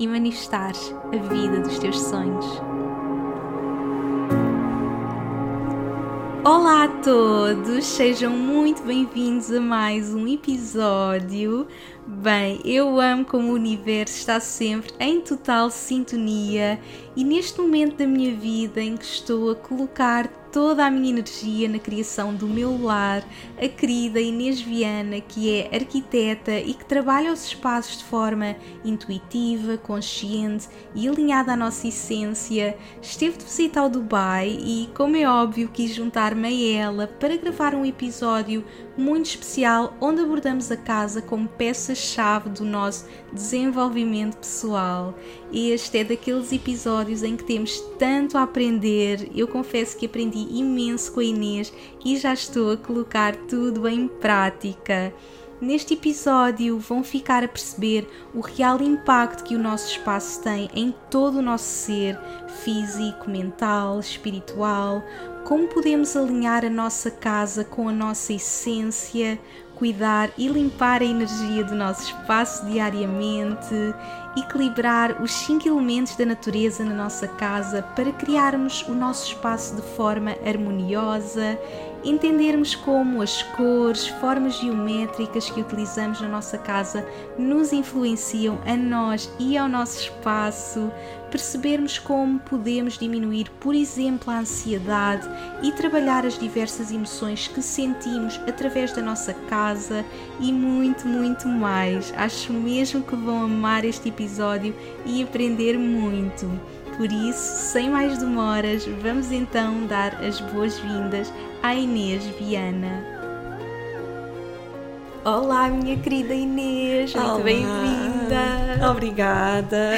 e manifestares a vida dos teus sonhos. Olá a todos, sejam muito bem-vindos a mais um episódio. Bem, eu amo como o universo está sempre em total sintonia e neste momento da minha vida em que estou a colocar toda a minha energia na criação do meu lar, a querida Inês Viana, que é arquiteta e que trabalha os espaços de forma intuitiva, consciente e alinhada à nossa essência, esteve de visita ao Dubai e, como é óbvio, quis juntar-me a ela para gravar um episódio muito especial onde abordamos a casa como peça-chave do nosso desenvolvimento pessoal. Este é daqueles episódios em que temos tanto a aprender. Eu confesso que aprendi imenso com a Inês e já estou a colocar tudo em prática. Neste episódio vão ficar a perceber o real impacto que o nosso espaço tem em todo o nosso ser físico, mental, espiritual, como podemos alinhar a nossa casa com a nossa essência, cuidar e limpar a energia do nosso espaço diariamente, equilibrar os cinco elementos da natureza na nossa casa para criarmos o nosso espaço de forma harmoniosa entendermos como as cores, formas geométricas que utilizamos na nossa casa nos influenciam a nós e ao nosso espaço, percebermos como podemos diminuir, por exemplo, a ansiedade e trabalhar as diversas emoções que sentimos através da nossa casa e muito, muito mais. Acho mesmo que vão amar este episódio e aprender muito. Por isso, sem mais demoras, vamos então dar as boas-vindas à Inês Viana. Olá, minha querida Inês, Olá. muito bem-vinda. Obrigada.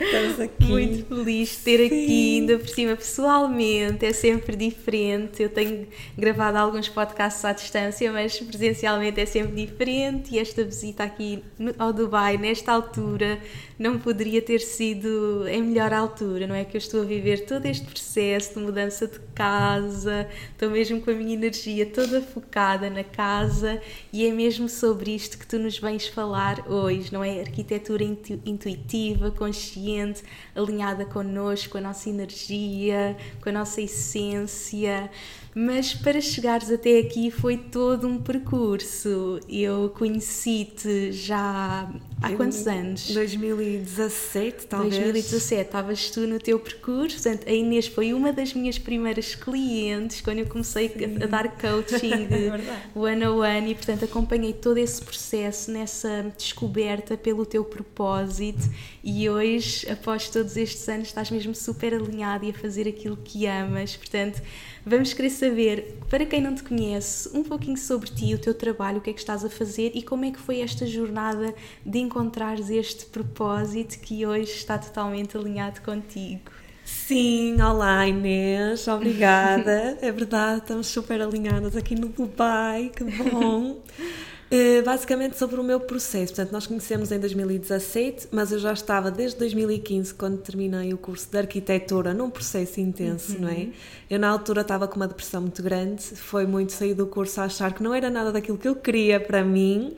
Estamos aqui. Muito feliz de ter aqui, ainda por cima pessoalmente, é sempre diferente. Eu tenho gravado alguns podcasts à distância, mas presencialmente é sempre diferente. E esta visita aqui ao Dubai, nesta altura, não poderia ter sido em melhor altura, não é? Que eu estou a viver todo este processo de mudança de casa, estou mesmo com a minha energia toda focada na casa e é mesmo sobre isto que tu nos vens falar hoje, não é? Arquitetura intu- intuitiva, consciente, alinhada connosco, com a nossa energia, com a nossa essência. Mas para chegares até aqui foi todo um percurso. Eu conheci-te já há quantos anos? 2017, talvez. 2017, estavas tu no teu percurso, portanto, a Inês foi uma das minhas primeiras clientes quando eu comecei a, a dar coaching É one on one e, portanto, acompanhei todo esse processo nessa descoberta pelo teu propósito e hoje, após todos estes anos, estás mesmo super alinhado e a fazer aquilo que amas, portanto, vamos querer saber, para quem não te conhece, um pouquinho sobre ti, o teu trabalho, o que é que estás a fazer e como é que foi esta jornada de encontrares este propósito que hoje está totalmente alinhado contigo. Sim, olá Inês, obrigada. é verdade, estamos super alinhadas aqui no Dubai, que bom. Eh, basicamente sobre o meu processo, portanto, nós conhecemos em 2017, mas eu já estava desde 2015, quando terminei o curso de arquitetura, num processo intenso, não é? Eu na altura estava com uma depressão muito grande, foi muito sair do curso a achar que não era nada daquilo que eu queria para mim,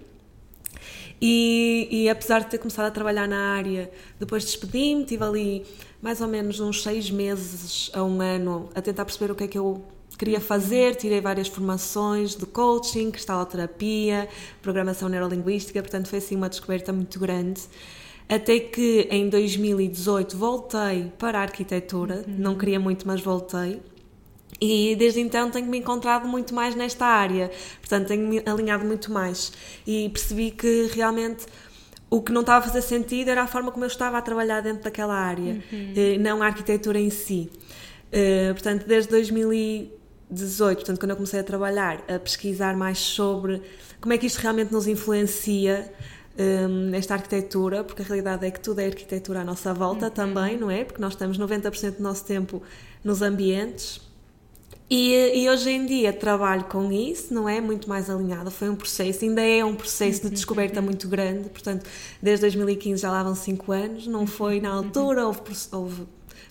e, e apesar de ter começado a trabalhar na área, depois despedi-me, tive ali mais ou menos uns seis meses a um ano a tentar perceber o que é que eu queria fazer. Tirei várias formações de coaching, cristaloterapia, programação neurolinguística, portanto foi assim uma descoberta muito grande. Até que em 2018 voltei para a arquitetura, não queria muito, mas voltei. E desde então tenho me encontrado muito mais nesta área, portanto tenho me alinhado muito mais e percebi que realmente o que não estava a fazer sentido era a forma como eu estava a trabalhar dentro daquela área, eh, não a arquitetura em si. Eh, Portanto, desde 2018, portanto, quando eu comecei a trabalhar, a pesquisar mais sobre como é que isto realmente nos influencia, um, esta arquitetura, porque a realidade é que tudo é arquitetura à nossa volta uhum. também, não é? Porque nós estamos 90% do nosso tempo nos ambientes. E, e, hoje em dia trabalho com isso, não é? Muito mais alinhada. Foi um processo, ainda é um processo de uhum. descoberta muito grande, portanto, desde 2015 já lá vão 5 anos, não foi na uhum. altura, houve, houve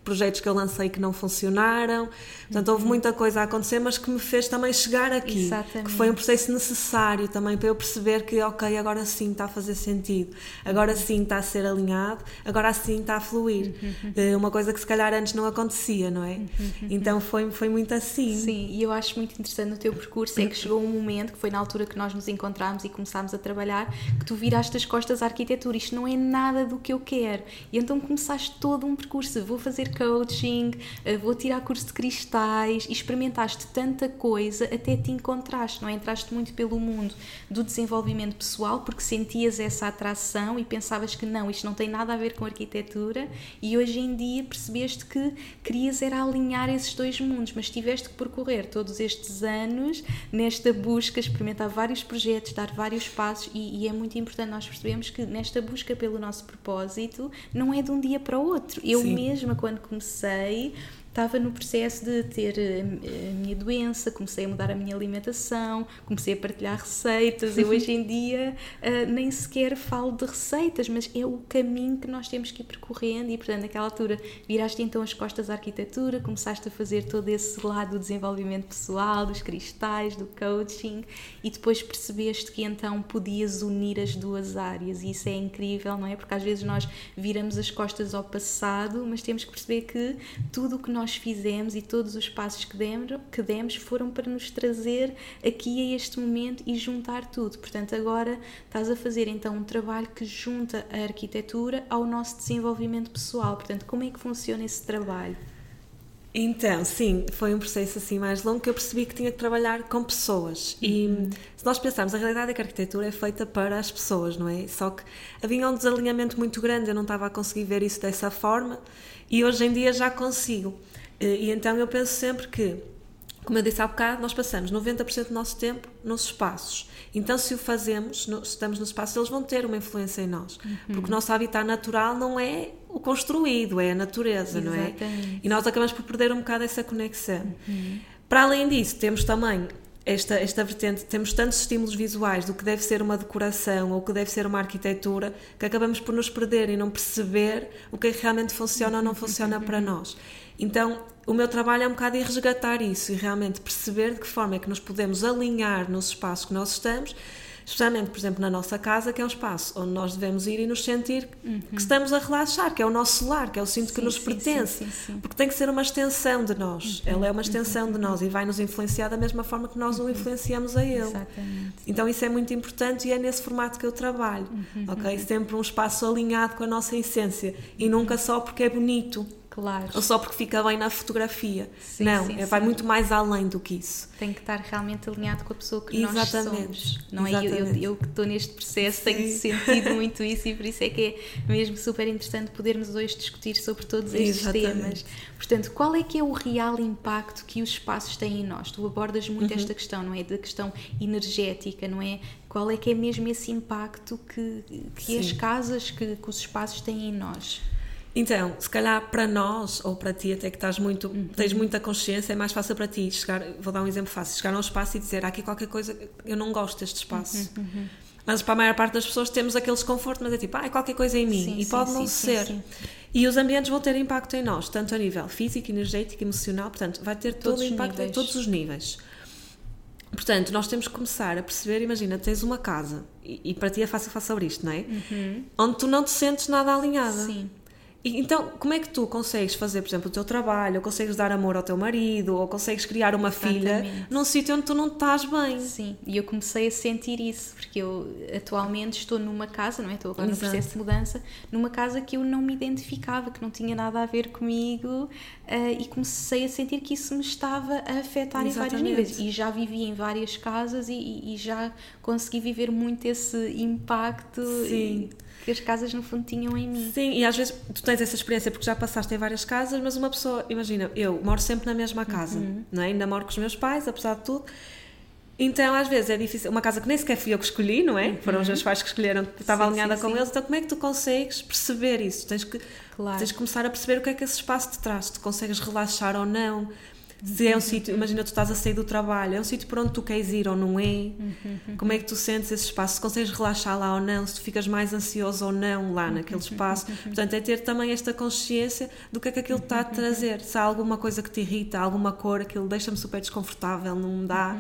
projetos que eu lancei que não funcionaram. Portanto, houve muita coisa a acontecer, mas que me fez também chegar aqui. Exatamente. Que foi um processo necessário também para eu perceber que, ok, agora sim está a fazer sentido, agora sim está a ser alinhado, agora sim está a fluir. Uhum. Uma coisa que se calhar antes não acontecia, não é? Uhum. Então foi, foi muito assim. Sim, e eu acho muito interessante no teu percurso é que chegou um momento, que foi na altura que nós nos encontramos e começámos a trabalhar, que tu viraste as costas à arquitetura. Isto não é nada do que eu quero. E então começaste todo um percurso. Vou fazer coaching, eh, vou tirar curso de cristais, e experimentaste tanta coisa até te encontraste, não é? Entraste muito pelo mundo do desenvolvimento pessoal porque sentias essa atração e pensavas que não, isto não tem nada a ver com arquitetura e hoje em dia percebeste que querias era alinhar esses dois mundos, mas tiveste que percorrer todos estes anos nesta busca, experimentar vários projetos, dar vários passos e, e é muito importante nós percebemos que nesta busca pelo nosso propósito não é de um dia para o outro. Eu Sim. mesma, quando comecei, estava no processo de ter eh, a minha doença, comecei a mudar a minha alimentação, comecei a partilhar receitas. Eu hoje em dia uh, nem sequer falo de receitas, mas é o caminho que nós temos que ir percorrendo e, portanto, naquela altura viraste então as costas à arquitetura, começaste a fazer todo esse lado do desenvolvimento pessoal, dos cristais, do coaching e depois percebeste que então podias unir as duas áreas e isso é incrível, não é? Porque às vezes nós viramos as costas ao passado, mas temos que perceber que tudo o que nós nós fizemos e todos os passos que demos, que demos foram para nos trazer aqui a este momento e juntar tudo. Portanto, agora estás a fazer então um trabalho que junta a arquitetura ao nosso desenvolvimento pessoal. Portanto, como é que funciona esse trabalho? Então, sim, foi um processo assim mais longo que eu percebi que tinha que trabalhar com pessoas. E uhum. se nós pensarmos, a realidade é que a arquitetura é feita para as pessoas, não é? Só que havia um desalinhamento muito grande, eu não estava a conseguir ver isso dessa forma e hoje em dia já consigo. E então eu penso sempre que, como eu disse há bocado, nós passamos 90% do nosso tempo nos espaços. Então, se o fazemos, se estamos nos espaços, eles vão ter uma influência em nós. Uhum. Porque o nosso habitat natural não é o construído, é a natureza, Exatamente. não é? E nós acabamos por perder um bocado essa conexão. Uhum. Para além disso, temos também esta, esta vertente, temos tantos estímulos visuais do que deve ser uma decoração ou o que deve ser uma arquitetura, que acabamos por nos perder e não perceber o que realmente funciona ou não funciona para nós. Então, o meu trabalho é um bocado ir resgatar isso e realmente perceber de que forma é que nos podemos alinhar nos espaços que nós estamos especialmente, por exemplo, na nossa casa, que é um espaço onde nós devemos ir e nos sentir uhum. que estamos a relaxar, que é o nosso lar, que é o cinto sim, que nos sim, pertence, sim, porque tem que ser uma extensão de nós. Uhum. Ela é uma extensão uhum. de nós e vai nos influenciar da mesma forma que nós o uhum. influenciamos a ele. Exatamente. Então isso é muito importante e é nesse formato que eu trabalho, uhum. ok? Sempre um espaço alinhado com a nossa essência e nunca só porque é bonito. Claro. Ou só porque fica bem na fotografia. Sim, não, sim, vai sim. muito mais além do que isso. Tem que estar realmente alinhado com a pessoa que Exatamente. nós somos. Não Exatamente. é eu, eu, eu, que estou neste processo tenho sentido muito isso e por isso é que é mesmo super interessante podermos hoje discutir sobre todos estes Exatamente. temas. Portanto, qual é que é o real impacto que os espaços têm em nós? Tu abordas muito uhum. esta questão, não é? Da questão energética, não é? Qual é que é mesmo esse impacto que, que as casas, que, que os espaços têm em nós? Então, se calhar para nós, ou para ti até que estás muito, uhum. tens muita consciência, é mais fácil para ti chegar, vou dar um exemplo fácil, chegar a um espaço e dizer, há aqui qualquer coisa, eu não gosto deste espaço. Uhum. uhum. Mas para a maior parte das pessoas temos aquele desconforto, mas é tipo, ah, é qualquer coisa em mim. Sim, e sim, pode não sim, ser. E os ambientes vão ter impacto em nós, tanto a nível físico, energético, emocional, portanto, vai ter todo o impacto níveis. em todos os níveis. Portanto, nós temos que começar a perceber, imagina, tens uma casa, e, e para ti é fácil falar sobre isto, não é? Uhum. Onde tu não te sentes nada alinhada. Sim. Então, como é que tu consegues fazer, por exemplo, o teu trabalho, ou consegues dar amor ao teu marido, ou consegues criar uma Exatamente. filha num sítio onde tu não estás bem? Sim, e eu comecei a sentir isso, porque eu atualmente estou numa casa, não é? Estou agora no processo de mudança, numa casa que eu não me identificava, que não tinha nada a ver comigo, uh, e comecei a sentir que isso me estava a afetar Exatamente. em vários níveis. E já vivi em várias casas e, e já consegui viver muito esse impacto. Sim. E, que as casas no fundo tinham em mim. Sim, e às vezes tu tens essa experiência porque já passaste em várias casas, mas uma pessoa, imagina, eu moro sempre na mesma casa, uhum. não é? ainda moro com os meus pais, apesar de tudo, Então, às vezes é difícil. Uma casa que nem sequer fui eu que escolhi, não é? Foram os meus pais que escolheram, que estava Sim, alinhada sim, com sim. eles. Então, como é que tu consegues perceber isso? Tens que, Claro. tens que começar a perceber o que é que esse espaço te traz. Tu consegues relaxar ou não. Se é um sítio, imagina tu estás a sair do trabalho, é um sítio para onde tu queres ir ou não é? Como é que tu sentes esse espaço? Se consegues relaxar lá ou não? Se tu ficas mais ansioso ou não lá naquele espaço? Portanto, é ter também esta consciência do que é que aquilo está a trazer. Se há alguma coisa que te irrita, alguma cor, aquilo deixa-me super desconfortável, não me dá.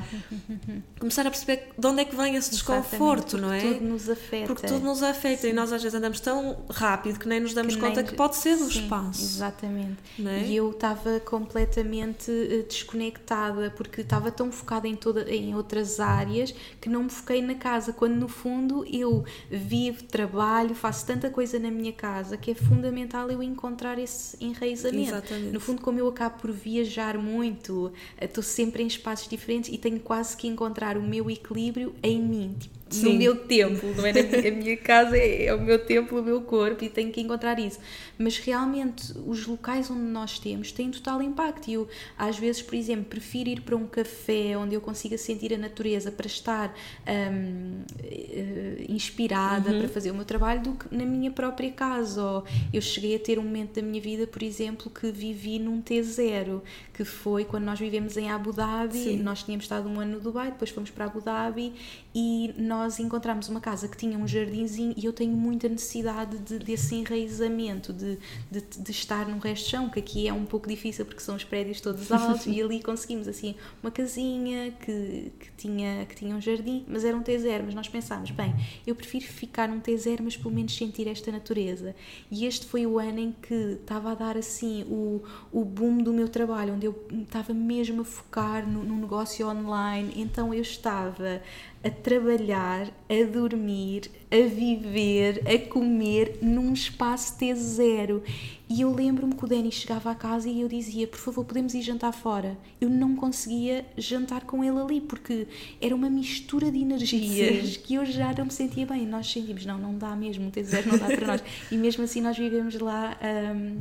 Começar a perceber de onde é que vem esse desconforto, não é? porque Tudo nos afeta. Porque tudo nos afeta e nós às vezes andamos tão rápido que nem nos damos que conta nem- que pode ser do Sim, espaço. Exatamente. É? E eu estava completamente desconectada porque estava tão focada em, toda, em outras áreas que não me foquei na casa, quando no fundo eu vivo, trabalho, faço tanta coisa na minha casa que é fundamental eu encontrar esse enraizamento. Exatamente. No fundo, como eu acabo por viajar muito, eh, estou sempre em espaços diferentes e tenho quase que encontrar o meu equilíbrio em mim. Tipo, no Sim. meu templo, não é? Minha- A minha casa é, é o meu templo, o meu corpo e tenho que encontrar isso. Mas realmente os locais onde nós temos têm total impacto. E eu, às vezes, por exemplo, prefiro ir para um café onde eu consiga sentir a natureza para estar hum, eh, inspirada Uhum. para fazer o meu trabalho do que na minha própria casa. Ou eu cheguei a ter um momento da minha vida, por exemplo, que vivi num T0, que foi quando nós vivemos em Abu Dhabi. Sim. Nós tínhamos estado um ano no Dubai, depois fomos para Abu Dhabi e nós encontramos uma casa que tinha um jardinzinho e eu tenho muita necessidade de, desse enraizamento, de, de, de estar no resto de chão, que aqui é um pouco difícil porque são os prédios todos altos e ali conseguimos assim uma casinha que, que, tinha, que tinha um jardim, mas era um T0, mas nós pensámos, bem, eu prefiro ficar num T0, mas pelo menos sentir esta natureza. E este foi o ano em que estava a dar assim o, o boom do meu trabalho, onde eu estava mesmo a focar no, no negócio online, então eu estava a trabalhar, a dormir, a viver, a comer num espaço T0. E eu lembro-me que o Denis chegava à casa e eu dizia: Por favor, podemos ir jantar fora. Eu não conseguia jantar com ele ali porque era uma mistura de energias Sim. que eu já não me sentia bem. Nós sentimos: Não, não dá mesmo, o T0 não dá para nós. E mesmo assim, nós vivemos lá. hum,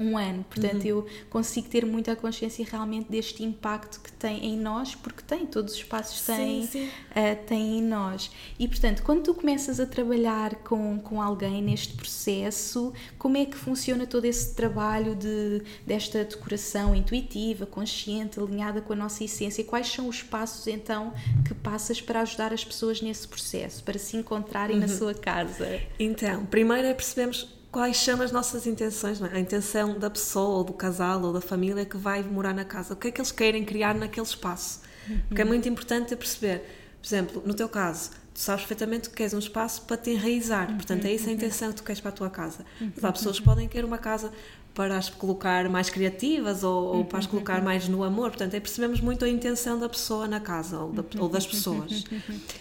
um ano, portanto eu consigo ter muita consciência realmente deste impacto que tem em nós, porque tem, todos os espaços têm, Sim, sim. uh, têm em nós. E portanto, quando tu começas a trabalhar com, com alguém neste processo, como é que funciona todo esse trabalho de, desta decoração intuitiva, consciente, alinhada com a nossa essência? Quais são os passos então que passas para ajudar as pessoas nesse processo, para se encontrarem na sua casa? Então, primeiro é percebermos quais são as nossas intenções, é? a intenção da pessoa, ou do casal, ou da família que vai morar na casa. O que é que eles querem criar naquele espaço? O que é muito importante é perceber. Por exemplo, no teu caso, tu sabes perfeitamente que queres um espaço para te enraizar. Portanto, é essa a intenção que tu queres para a tua casa. Mas há pessoas que podem querer uma casa para as colocar mais criativas ou, ou para as colocar mais no amor. Portanto, é percebemos muito a intenção da pessoa na casa ou, da- ou das pessoas.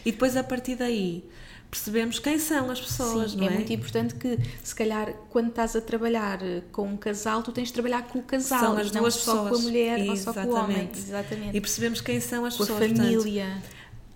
E depois, a partir daí, percebemos quem são as pessoas, Sim, não é é? muito importante que, se calhar, quando estás a trabalhar eh, com um casal, tu tens de trabalhar com o casal, São as não duas só com a mulher ou só com o homem. Exatamente. Exatamente. E percebemos quem são as com a pessoas. portanto, família.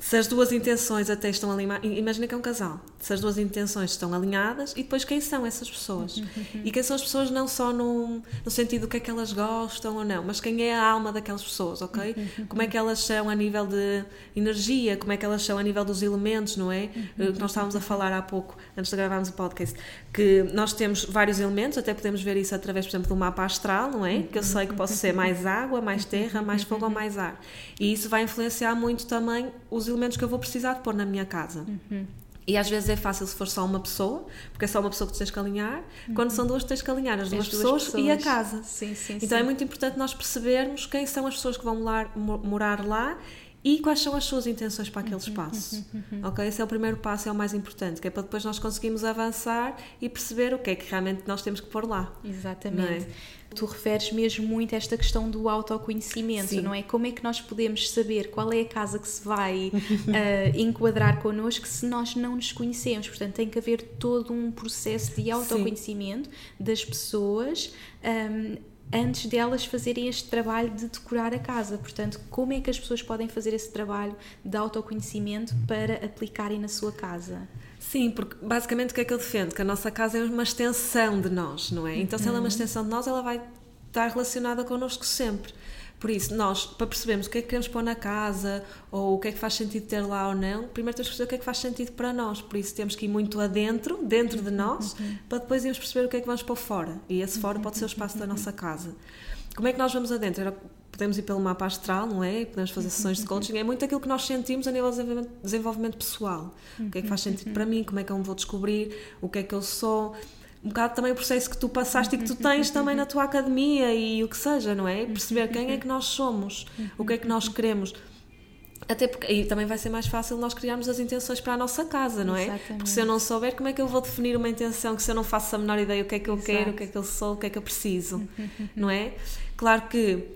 Se as duas intenções até estão alinhadas, imagina que é um casal, se as duas intenções estão alinhadas e depois quem são essas pessoas. E quem são as pessoas não só no, no sentido do que é que elas gostam ou não, mas quem é a alma daquelas pessoas, ok? Como é que elas são a nível de energia, como é que elas são a nível dos elementos, não é? Eh, Que nós estávamos a falar há pouco, antes de gravarmos o podcast, que nós temos vários elementos, até podemos ver isso através, por exemplo, do mapa astral, não é? Que eu sei que posso ser mais água, mais terra, mais fogo ou mais ar. E isso vai influenciar muito também os elementos que eu vou precisar de pôr na minha casa. E às vezes é fácil se for só uma pessoa, porque é só uma pessoa que tens que alinhar. Quando são duas, tens que alinhar as duas, As duas pessoas, e a casa. Sim, sim, Então é sim. muito importante nós percebermos quem são as pessoas que vão morar, mo- morar lá e quais são as suas intenções para Uhum, aquele espaço. Ok? Esse é o primeiro passo, é o mais importante, que é para depois nós conseguirmos avançar e perceber o que é que realmente nós temos que pôr lá. Exatamente. Não é? Tu referes mesmo muito a esta questão do autoconhecimento, Sim. não é? Como é que nós podemos saber qual é a casa que se vai ah, enquadrar connosco se nós não nos conhecemos? Portanto, tem que haver todo um processo de autoconhecimento das pessoas. ahm, antes delas fazerem este trabalho de decorar a casa. Portanto, como é que as pessoas podem fazer esse trabalho de autoconhecimento para aplicarem na sua casa? Sim, porque basicamente o que é que eu defendo? Que a nossa casa é uma extensão de nós, não é? Então, se ela é uma extensão de nós, ela vai estar relacionada connosco sempre. Por isso, nós, para percebermos o que é que queremos pôr na casa ou o que é que faz sentido ter lá ou não, primeiro temos que perceber o que é que faz sentido para nós. Por isso, temos que ir muito adentro, dentro de nós, uhum. para depois irmos perceber o que é que vamos pôr fora. E esse fora pode ser o espaço da nossa casa. Como é que nós vamos adentro? podemos ir pelo mapa astral, não é? Podemos fazer sessões de coaching. É muito aquilo que nós sentimos a nível de desenvolvimento pessoal. O que é que faz sentido para mim? Como é que eu me vou descobrir? O que é que eu sou? Um bocado também o processo que tu passaste e que tu tens também na tua academia e o que seja, não é? Perceber quem é que nós somos, o que é que nós queremos. Até porque aí também vai ser mais fácil nós criarmos as intenções para a nossa casa, não é? Exatamente. Porque se eu não souber, como é que eu vou definir uma intenção que se eu não faço a menor ideia o que é que eu Exato. quero, o que é que eu sou, o que é que eu preciso, não é? Claro que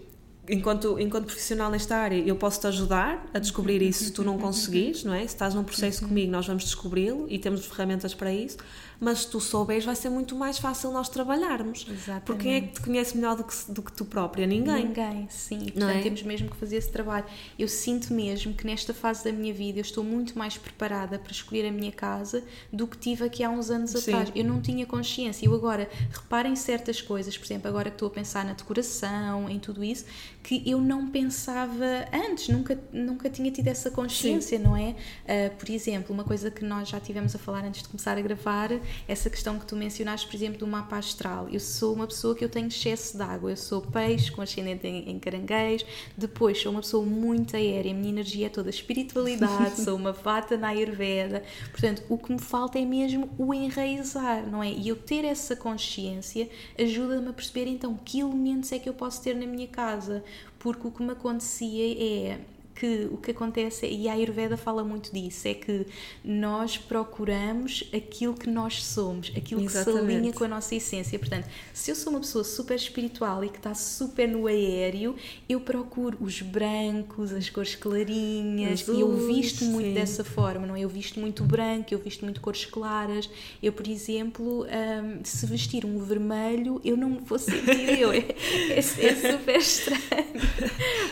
enquanto, enquanto profissional nesta área, eu posso te ajudar a descobrir isso se tu não conseguires, não é? Se estás num processo comigo, nós vamos descobri-lo e temos ferramentas para isso mas se tu souberes vai ser muito mais fácil nós trabalharmos. Exatamente. Porque quem é que te conhece melhor do que, do que tu própria? Ninguém. Ninguém, sim. Portanto, Não é? temos mesmo que fazer esse trabalho. Eu sinto mesmo que nesta fase da minha vida eu estou muito mais preparada para escolher a minha casa do que tive aqui há uns anos sim. atrás. Eu não tinha consciência. Eu agora, reparem certas coisas, por exemplo, agora que estou a pensar na decoração, em tudo isso, que eu não pensava antes, nunca, nunca tinha tido essa consciência, sim. não é? Uh, por exemplo, uma coisa que nós já tivemos a falar antes de começar a gravar essa questão que tu mencionaste, por exemplo, do mapa astral. Eu sou uma pessoa que eu tenho excesso de água, eu sou peixe com ascendente em, em caranguejo, depois sou uma pessoa muito aérea, a minha energia é toda espiritualidade, sou uma vata na Ayurveda, portanto, o que me falta é mesmo o enraizar, não é? E eu ter essa consciência ajuda-me a perceber então que elementos é que eu posso ter na minha casa, porque o que me acontecia é que o que acontece, e a Ayurveda fala muito disso, é que nós procuramos aquilo que nós somos, aquilo Exatamente. que se alinha com a nossa essência. Portanto, se eu sou uma pessoa super espiritual e que está super no aéreo, eu procuro os brancos, as cores clarinhas, e eu visto muito sim. dessa forma, não é? Eu visto muito branco, eu visto muito cores claras. Eu, por exemplo, um, se vestir um vermelho, eu não vou sentir eu. É, é, é super estranho.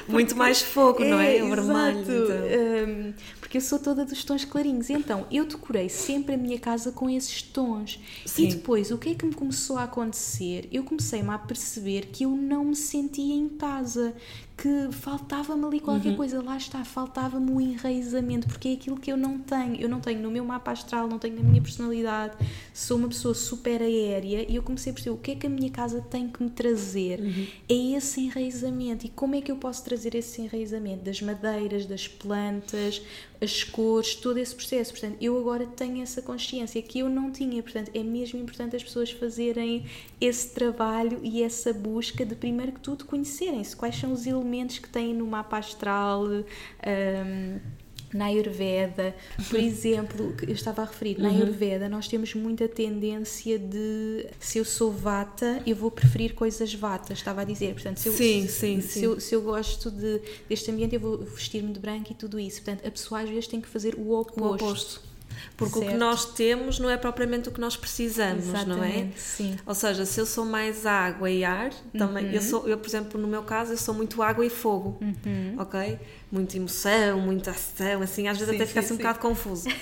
Muito mais fogo, não é? é vermelho. Então. Um, porque eu sou toda dos tons clarinhos. Então, eu decorei sempre a minha casa com esses tons. Sim. E depois, o que é que me começou a acontecer? Eu comecei-me a perceber que eu não me sentia em casa, que faltava-me ali qualquer uhum. coisa, lá está, faltava-me o enraizamento, porque é aquilo que eu não tenho. Eu não tenho no meu mapa astral, não tenho na minha personalidade, sou uma pessoa super aérea e eu comecei a perceber o que é que a minha casa tem que me trazer. Uhum. É esse enraizamento. E como é que eu posso trazer esse enraizamento? Das madeiras, das plantas, as cores, todo esse processo. Portanto, eu agora tenho essa consciência que eu não tinha. Portanto, é mesmo importante as pessoas fazerem esse trabalho e essa busca de, primeiro que tudo, conhecerem-se. Quais são os elementos que têm no mapa astral. Um, na Ayurveda, por exemplo, eu estava a referir, na uhum. Ayurveda nós temos muita tendência de se eu sou vata, eu vou preferir coisas vatas, estava a dizer. Portanto, se eu, sim, sim, se, sim. Eu, se eu gosto de, deste ambiente, eu vou vestir-me de branco e tudo isso. Portanto, a pessoa às vezes tem que fazer o oposto. O oposto. Porque certo. o que nós temos não é propriamente o que nós precisamos, Exatamente, não é? Sim. Ou seja, se eu sou mais água e ar, também, uhum. eu, sou, eu, por exemplo, no meu caso, eu sou muito água e fogo, uhum. ok? Muita emoção, muita ação, assim, às vezes sim, até fica assim um bocado confuso.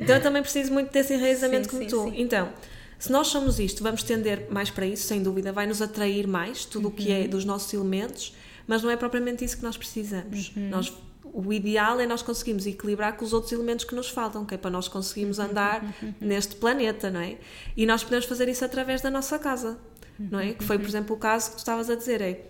Então eu também preciso muito desse enraizamento como tu. Então, se nós somos isto, vamos tender mais para isso, sem dúvida, vai nos atrair mais tudo o que é uhum. dos nossos elementos, mas não é propriamente isso que nós precisamos. Uhum. Nós o ideal é nós conseguirmos equilibrar com os outros elementos que nos faltam, que é para nós conseguirmos andar neste planeta, não é? E nós podemos fazer isso através da nossa casa, não é? Que foi, por exemplo, o caso que tu estavas a dizer, é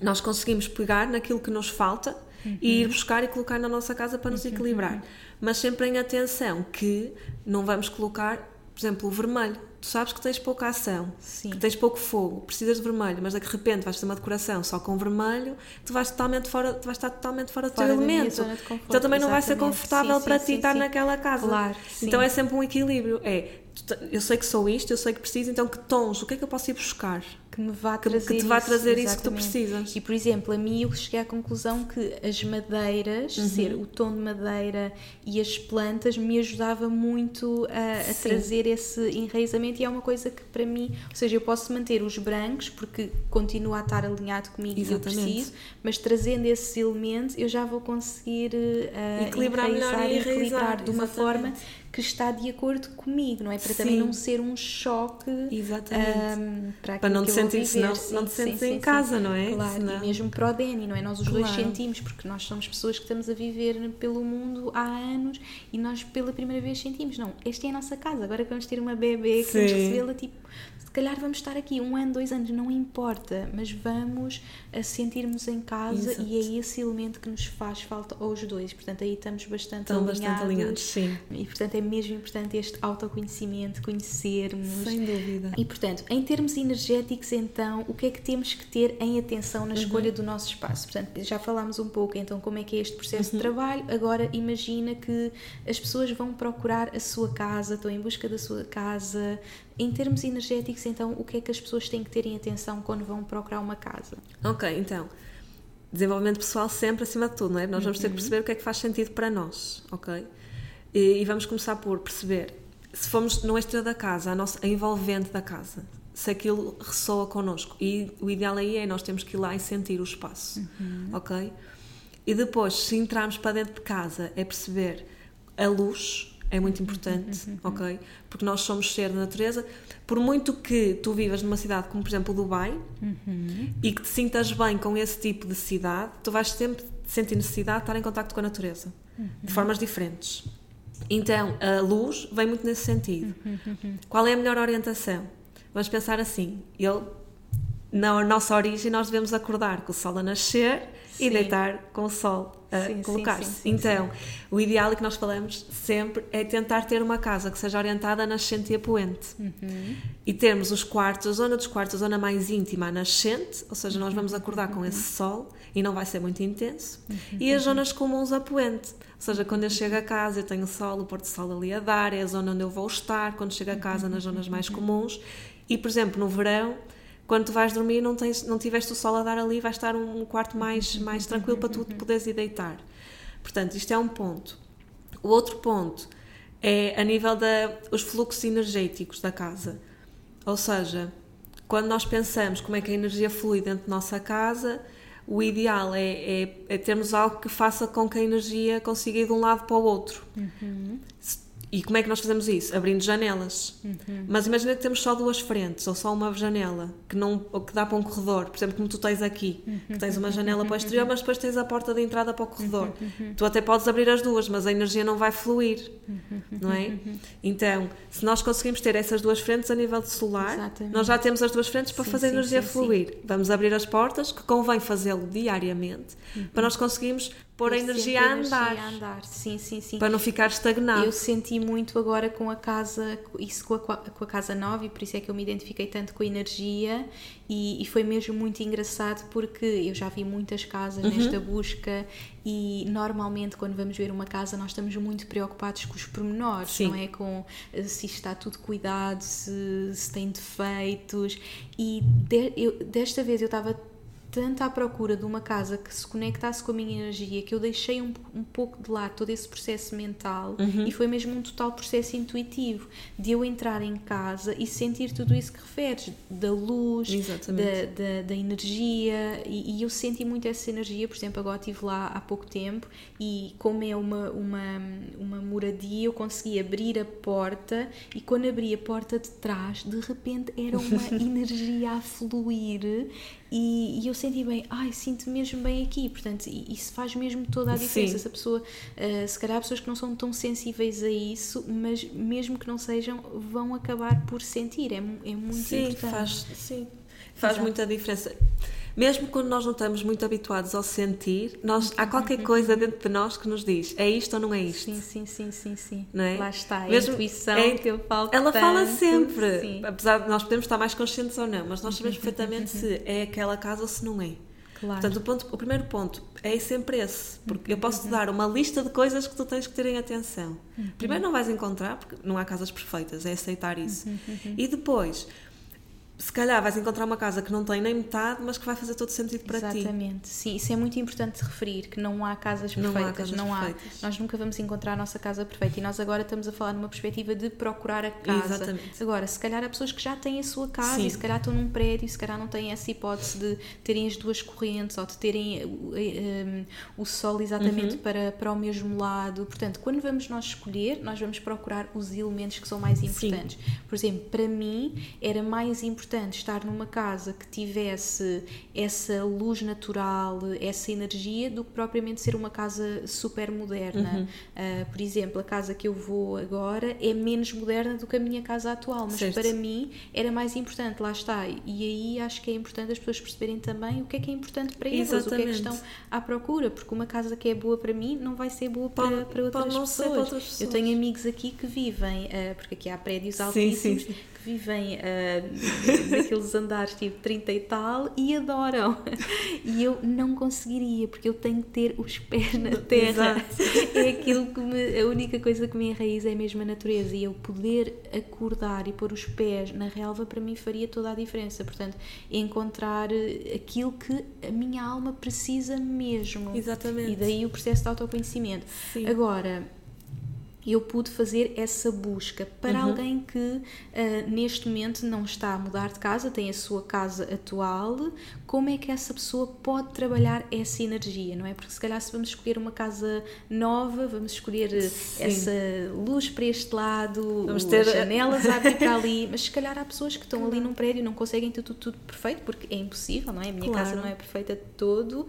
nós conseguimos pegar naquilo que nos falta e ir buscar e colocar na nossa casa para nos equilibrar. Mas sempre em atenção que não vamos colocar, por exemplo, o vermelho tu sabes que tens pouca ação, Sim. que tens pouco fogo, precisas de vermelho, mas de repente vais fazer uma decoração só com vermelho, tu vais, totalmente fora, tu vais estar totalmente fora do teu elemento. Então também não vai ser confortável sim, para sim, ti sim, estar naquela casa. Claro, então é sempre um equilíbrio. É, eu sei que sou isto, eu sei que preciso, então que tons, o que é que eu posso ir buscar? que me vá trazer que, te vá trazer isso, isso que tu precisas. E por exemplo, a mim eu cheguei à conclusão que as madeiras, uhum. ser o tom de madeira e as plantas me ajudava muito a, a trazer esse enraizamento e é uma coisa que para mim, ou seja, eu posso manter os brancos porque continua a estar alinhado comigo Exatamente. e eu preciso, mas trazendo esses elementos eu já vou conseguir uh, equilibrar melhor e equilibrar de uma Exatamente. forma que está de acordo comigo, não é? Para também Sim. não ser um choque Exatamente. ahm, para, não te sentir- senão não te Sim, sentes sim, em sim, casa, sim. não é? Claro, Senão- e mesmo para o Danny, não é? Nós os dois Claro. sentimos, porque nós somos pessoas que estamos a viver pelo mundo há anos e nós pela primeira vez sentimos, não, esta é a nossa casa, agora que vamos ter uma bebê, que vamos Sim. recebê-la, tipo, se calhar vamos estar aqui um ano, dois anos, não importa, mas vamos a sentirmos em casa Exato. e é esse elemento que nos faz falta aos dois, portanto aí estamos bastante Estão alinhados. bastante alinhados, sim. E portanto é mesmo importante este autoconhecimento, conhecermos. Sem dúvida. E portanto, em termos energéticos, então, o que é que temos que ter em atenção na escolha Uhum. do nosso espaço? Portanto, já falámos um pouco então como é que é este processo Uhum. de trabalho. Agora imagina que as pessoas vão procurar a sua casa, estão em busca da sua casa. Em termos energéticos, então, o que é que as pessoas têm que ter em atenção quando vão procurar uma casa? Ok, então, desenvolvimento pessoal sempre acima de tudo, não é? Nós vamos ter Uhum. que perceber o que é que faz sentido para nós, ok? E, e vamos começar por perceber se fomos no exterior da casa, a, nossa, a envolvente da casa, se aquilo ressoa connosco. E o ideal aí é nós temos que ir lá e sentir o espaço, Uhum. ok? E depois, se entrarmos para dentro de casa, é perceber a luz, é muito Uhum, importante, ok? Porque nós somos ser da natureza. Por muito que tu vivas numa cidade como, por exemplo, Dubai, e que te sintas bem com esse tipo de cidade, tu vais sempre sentir necessidade de estar em contacto com a natureza, de formas diferentes. Então, a luz vem muito nesse sentido. Qual é a melhor orientação? Vamos pensar assim, ele, na nossa origem, nós devemos acordar com o sol a nascer e deitar com o sol a colocar-se. sim, sim, então, o ideal e que nós falamos sempre é tentar ter uma casa que seja orientada a nascente e a poente. Uhum. E termos os quartos, a zona dos quartos, a zona mais íntima, a nascente, ou seja, nós vamos acordar com esse sol e não vai ser muito intenso. E as zonas comuns a poente, ou seja, quando eu chego a casa eu tenho sol, o pôr do sol ali a dar, é a zona onde eu vou estar, quando chego a casa nas zonas mais comuns. E, por exemplo, no verão, quando tu vais dormir não, tens, não tiveste o sol a dar ali, vai estar um quarto mais, mais tranquilo para tu te poderes ir deitar. Portanto, isto é um ponto. O outro ponto é a nível dos fluxos energéticos da casa. Ou seja, quando nós pensamos como é que a energia flui dentro da nossa casa, o ideal é, é, é termos algo que faça com que a energia consiga ir de um lado para o outro. Se- E como é que nós fazemos isso? Abrindo janelas. Mas imagina que temos só duas frentes ou só uma janela que, não, que dá para um corredor, por exemplo, como tu tens aqui, que tens uma janela para o exterior, mas depois tens a porta de entrada para o corredor. Tu até podes abrir as duas, mas a energia não vai fluir, não é? Então, se nós conseguimos ter essas duas frentes a nível de solar, Exatamente. nós já temos as duas frentes para Sim, fazer a energia sim. fluir. Vamos abrir as portas, que convém fazê-lo diariamente, para nós conseguirmos pôr a energia a andar, a andar. Sim, sim, sim. para não ficar estagnado. Eu senti muito agora com a casa, isso com a, com a casa nova, e por isso é que eu me identifiquei tanto com a energia, e, e foi mesmo muito engraçado porque eu já vi muitas casas Uhum. nesta busca, e normalmente quando vamos ver uma casa nós estamos muito preocupados com os pormenores, Sim. não é? Com eh, se está tudo cuidado, se, se tem defeitos, e de- eu- desta vez eu estava tanto à procura de uma casa que se conectasse com a minha energia que eu deixei um, um pouco de lado todo esse processo mental Uhum. e foi mesmo um total processo intuitivo de eu entrar em casa e sentir tudo isso que referes da luz, da, da, da energia e, e eu senti muito essa energia, por exemplo agora estive lá há pouco tempo e como é uma, uma, uma moradia eu consegui abrir a porta e quando abri a porta de trás de repente era uma energia a fluir e, e eu senti bem, ai, sinto mesmo bem aqui, portanto, isso faz mesmo toda a diferença. Sim. Se a pessoa, ah, se calhar há pessoas que não são tão sensíveis a isso, mas mesmo que não sejam, vão acabar por sentir, é, é muito Sim, importante. faz, sim, faz Exato. muita diferença. Mesmo quando nós não estamos muito habituados ao sentir, nós, há qualquer coisa dentro de nós que nos diz é isto ou não é isto. Sim, sim, sim, sim, sim. Não é? Lá está, a Mesmo- intuição é- que eu falo Ela fala tanto, sempre, Sim, apesar de nós podemos estar mais conscientes ou não, mas nós sabemos perfeitamente se é aquela casa ou se não é. claro. Portanto, o, ponto- o primeiro ponto é sempre esse, porque eu posso te dar uma lista de coisas que tu tens que ter em atenção. Primeiro, não vais encontrar, porque não há casas perfeitas, é aceitar isso. E depois, se calhar vais encontrar uma casa que não tem nem metade, mas que vai fazer todo sentido para Exatamente. ti. Exatamente. Sim, isso é muito importante referir, que não há casas perfeitas. Não há casas não perfeitas. Há, nós nunca vamos encontrar a nossa casa perfeita e nós agora estamos a falar numa perspectiva de procurar a casa. Exatamente. Agora, se calhar há pessoas que já têm a sua casa Sim. e se calhar estão num prédio, se calhar não têm essa hipótese de terem as duas correntes ou de terem um, o sol exatamente Uhum. para, para o mesmo lado. Portanto, quando vamos nós escolher, nós vamos procurar os elementos que são mais importantes. Por exemplo, para mim era mais importante estar numa casa que tivesse essa luz natural, essa energia, do que propriamente ser uma casa super moderna. Uhum. Uh, por exemplo, a casa que eu vou agora é menos moderna do que a minha casa atual, mas Certo. para mim era mais importante, lá está. E aí acho que é importante as pessoas perceberem também o que é que é importante para elas, o que é que estão à procura, porque uma casa que é boa para mim não vai ser boa para, Pode- para outras pessoas. para outras Eu pessoas. tenho amigos aqui que vivem, uh, porque aqui há prédios Sim, altíssimos, sim, sim. Que vivem uh, naqueles andares tipo 30 e tal e adoram. E eu não conseguiria, porque eu tenho que ter os pés na terra. Exato. É aquilo que me, a única coisa que me enraiza é mesmo a natureza. E eu poder acordar e pôr os pés na relva para mim faria toda a diferença. Portanto, encontrar eh, aquilo que a minha alma precisa mesmo. Exatamente. E daí o processo de autoconhecimento. Sim. Agora, eu pude fazer essa busca para Uhum. alguém que ah, neste momento não está a mudar de casa, tem a sua casa atual, como é que essa pessoa pode trabalhar essa energia, não é? Porque se calhar se vamos escolher uma casa nova, vamos escolher eh, Sim. essa luz para este lado, Vamos ter- as janelas a abrir para ali, mas se calhar há pessoas que estão ali num prédio e não conseguem ter tudo, tudo perfeito, porque é impossível, não é? A minha Claro. casa não é perfeita de todo.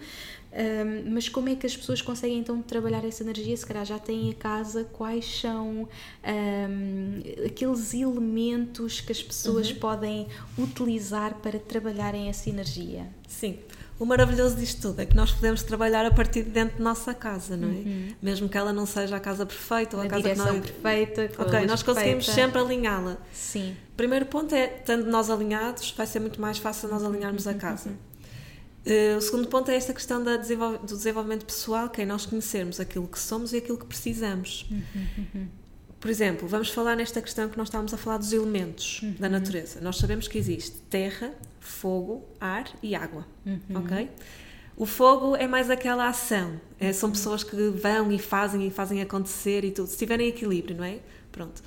Um, mas como é que as pessoas conseguem então trabalhar essa energia? Se calhar já têm a casa, quais são um, aqueles elementos que as pessoas Uhum. podem utilizar para trabalharem essa energia? Sim. O maravilhoso disto tudo é que nós podemos trabalhar a partir de dentro da nossa casa, não é? Mesmo que ela não seja a casa perfeita ou a Na casa que nós... perfeita, a Ok, nós conseguimos perfeita. sempre alinhá-la. Sim. Primeiro ponto é, estando nós alinhados, vai ser muito mais fácil nós alinharmos a casa. Eh, o segundo ponto é esta questão da desenvol- do desenvolvimento pessoal, que é nós conhecermos aquilo que somos e aquilo que precisamos. Por exemplo, vamos falar nesta questão que nós estávamos a falar dos elementos da natureza. Nós sabemos que existe terra, fogo, ar e água, ok? O fogo é mais aquela ação, é, são pessoas que vão e fazem e fazem acontecer e tudo, se tiverem equilíbrio, não é? Pronto.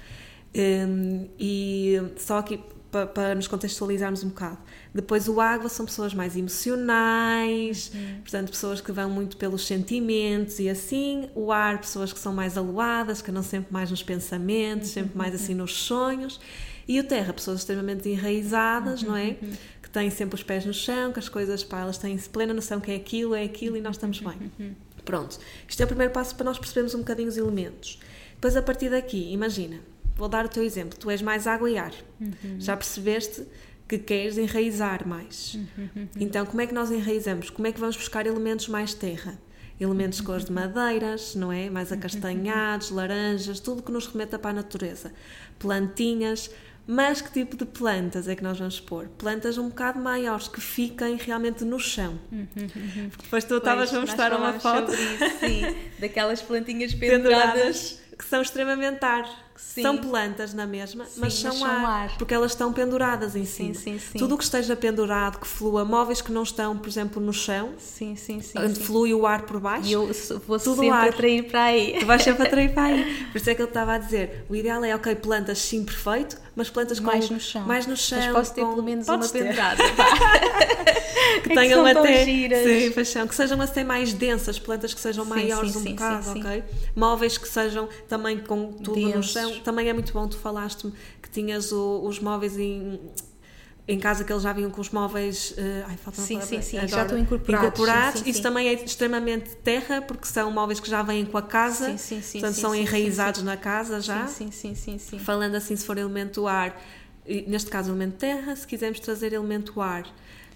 Hum, e só aqui para, para nos contextualizarmos um bocado. Depois o água são pessoas mais emocionais, portanto pessoas que vão muito pelos sentimentos e assim. O ar, pessoas que são mais aluadas, que andam sempre mais nos pensamentos, sempre mais assim nos sonhos. E o terra, pessoas extremamente enraizadas, não é? Que têm sempre os pés no chão, que as coisas, pá, elas têm plena noção que é aquilo, é aquilo e nós estamos bem. Pronto. Isto é o primeiro passo para nós percebermos um bocadinho os elementos. Depois, a partir daqui, imagina, vou dar o teu exemplo. Tu és mais água e ar. Já percebeste que queres enraizar mais. Então, como é que nós enraizamos? Como é que vamos buscar elementos mais terra? Elementos de cores de madeiras, não é? Mais acastanhados, laranjas, tudo que nos remeta para a natureza. Plantinhas. Mas que tipo de plantas é que nós vamos pôr? Plantas um bocado maiores, que fiquem realmente no chão. Porque depois tu estavas a mostrar uma foto isso, sim, daquelas plantinhas penduradas. penduradas que são extremamente ar. Sim. São plantas na mesma, mas Sim, são, mas são ar, ar. porque elas estão penduradas em Sim, cima. sim, sim. Tudo o que esteja pendurado, que flua, móveis que não estão, por exemplo, no chão, onde sim. flui o ar por baixo, E eu vou Tudo sempre ar. atrair para aí. tu vais sempre atrair para aí. Por isso é que ele estava a dizer, o ideal é, ok, plantas sim, perfeito, mas plantas com, Mais no chão. mais no chão, Mas posso ter com- pelo menos uma ter. pendurada. que É que tenham até giras. sim, paixão, que sejam assim mais densas, plantas que sejam maiores um bocado, ok? Móveis que sejam também com tudo no Densos. chão. Também é muito bom, tu falaste-me que tinhas o- os móveis em, em casa que eles já vinham com os móveis. eh, ai, falta Sim, sim, sim, agora. já estão incorporados, Incorporados. sim, sim, Isso sim. também é extremamente terra, porque são móveis que já vêm com a casa, Sim, sim, sim, portanto são enraizados na casa já. Sim, sim, sim, sim. Falando assim, se for elemento ar, neste caso elemento terra, se quisermos trazer elemento ar,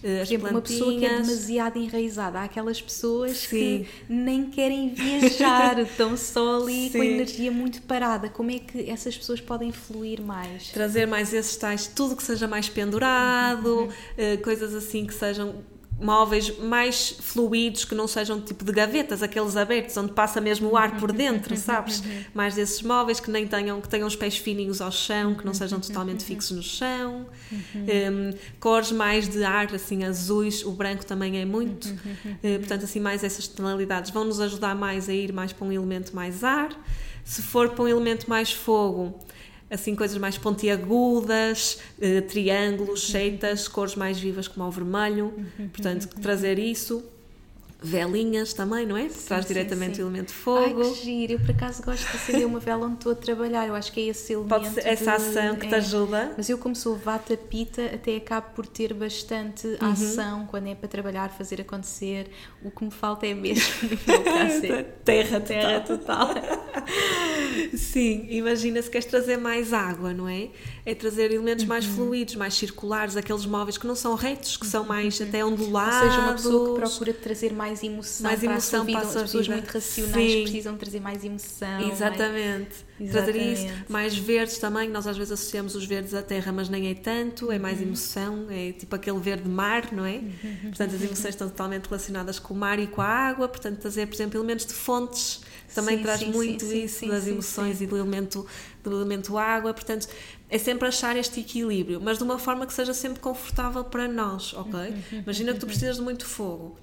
eh, as exemplo, uma pessoa que é plantinhas. demasiado enraizada, há aquelas pessoas Sim. que nem querem viajar, estão só ali com a Sim. energia muito parada. Como é que essas pessoas podem fluir mais? trazer mais esses tais, tudo que seja mais pendurado, Uhum. eh, coisas assim que sejam móveis mais fluidos, que não sejam tipo de gavetas, aqueles abertos, onde passa mesmo o ar por dentro, sabes? Mais desses móveis que nem tenham, que tenham os pés fininhos ao chão, que não sejam totalmente fixos no chão. Um, cores mais de ar, assim, azuis, o branco também é muito. Uh, portanto, assim, mais essas tonalidades vão nos ajudar mais a ir mais para um elemento mais ar. Se for para um elemento mais fogo, assim coisas mais pontiagudas, eh, triângulos, seitas, cores mais vivas como o vermelho, portanto trazer isso velinhas também, não é? Sim, Traz sim, diretamente sim. o elemento fogo. Ai, que giro. Eu, por acaso, gosto de acender uma vela onde estou a trabalhar. Eu acho que é esse elemento. Pode ser essa de... ação que te é. ajuda. Mas eu, como sou vata pita, até acabo por ter bastante uhum. ação quando é para trabalhar, fazer acontecer. O que me falta é mesmo, no terra, terra total. sim, imagina se queres trazer mais água, não é? É trazer elementos uhum. mais fluidos, mais circulares, aqueles móveis que não são retos, que são mais uhum. até ondulados. Ou seja, uma pessoa que procura trazer mais mais emoção, mais para emoção a sua vida. Para a As pessoas muito racionais Sim. precisam trazer mais emoção. Exatamente. Mais... Trazer isso. Mais verdes também, nós às vezes associamos os verdes à terra, mas nem é tanto, é mais uhum. emoção, é tipo aquele verde mar, não é? Uhum. Portanto, as emoções estão totalmente relacionadas com o mar e com a água, portanto, trazer, por exemplo, elementos de fontes também sim, traz sim, muito sim, isso das emoções e do elemento, do elemento água, portanto, é sempre achar este equilíbrio, mas de uma forma que seja sempre confortável para nós, ok? Uhum. Imagina que tu precisas de muito fogo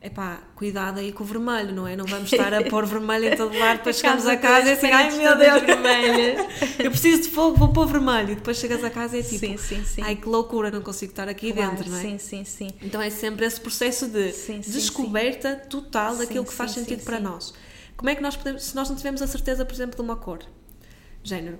epá, cuidado aí com o vermelho, não é? Não vamos estar a pôr vermelho em todo lado, depois chegamos a casa e assim, ai meu Deus, vermelha. eu preciso de fogo, vou pôr vermelho. E depois chegas a casa e é tipo, sim, sim, sim. ai que loucura, não consigo estar aqui claro, dentro, não é? Sim, sim, sim. Então é sempre esse processo de sim, descoberta total daquilo que faz sentido para nós. Como é que nós podemos, se nós não tivermos a certeza, por exemplo, de uma cor, género,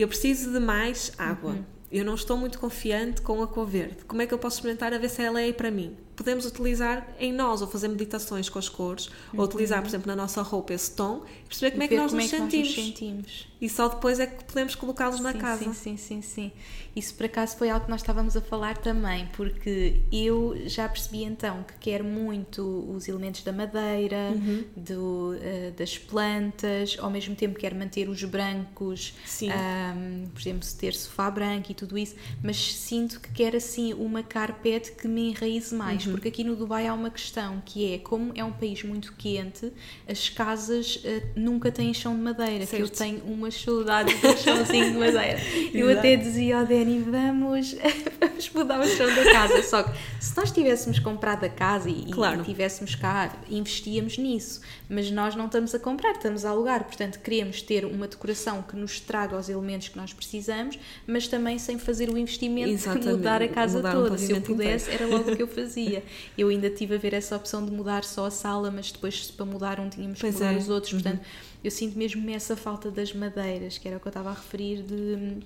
eu preciso de mais água. Uhum. Eu não estou muito confiante com a cor verde. Como é que eu posso experimentar a ver se ela é para mim? Podemos utilizar em nós, ou fazer meditações com as cores, uhum. ou utilizar, por exemplo, na nossa roupa esse tom, e perceber como é que, nós, nos é que nós, nos sentimos. E só depois é que podemos colocá-los na casa. Sim, sim, sim, sim. Isso por acaso foi algo que nós estávamos a falar também, porque eu já percebi então que quero muito os elementos da madeira, uhum. do, uh, das plantas, ao mesmo tempo quero manter os brancos, um, por exemplo, ter sofá branco e tudo isso, mas sinto que quero assim uma carpete que me enraize mais. Uhum porque aqui no Dubai há uma questão que é, como é um país muito quente, as casas uh, nunca têm chão de madeira, certo. que eu tenho umas saudades do chãozinho de madeira. eu até dizia ao Dani, vamos, vamos mudar o chão da casa, só que se nós tivéssemos comprado a casa e, claro. e tivéssemos cá, investíamos nisso, mas nós não estamos a comprar, estamos a alugar, portanto queremos ter uma decoração que nos traga os elementos que nós precisamos, mas também sem fazer o investimento Exatamente. de mudar a casa mudar toda. Um Se eu pudesse, inteiro. era logo o que eu fazia. Eu ainda tive a ver essa opção de mudar só a sala, mas depois para mudar um tínhamos que mudar é. os outros. Portanto, uhum. eu sinto mesmo essa falta das madeiras, que era o que eu estava a referir de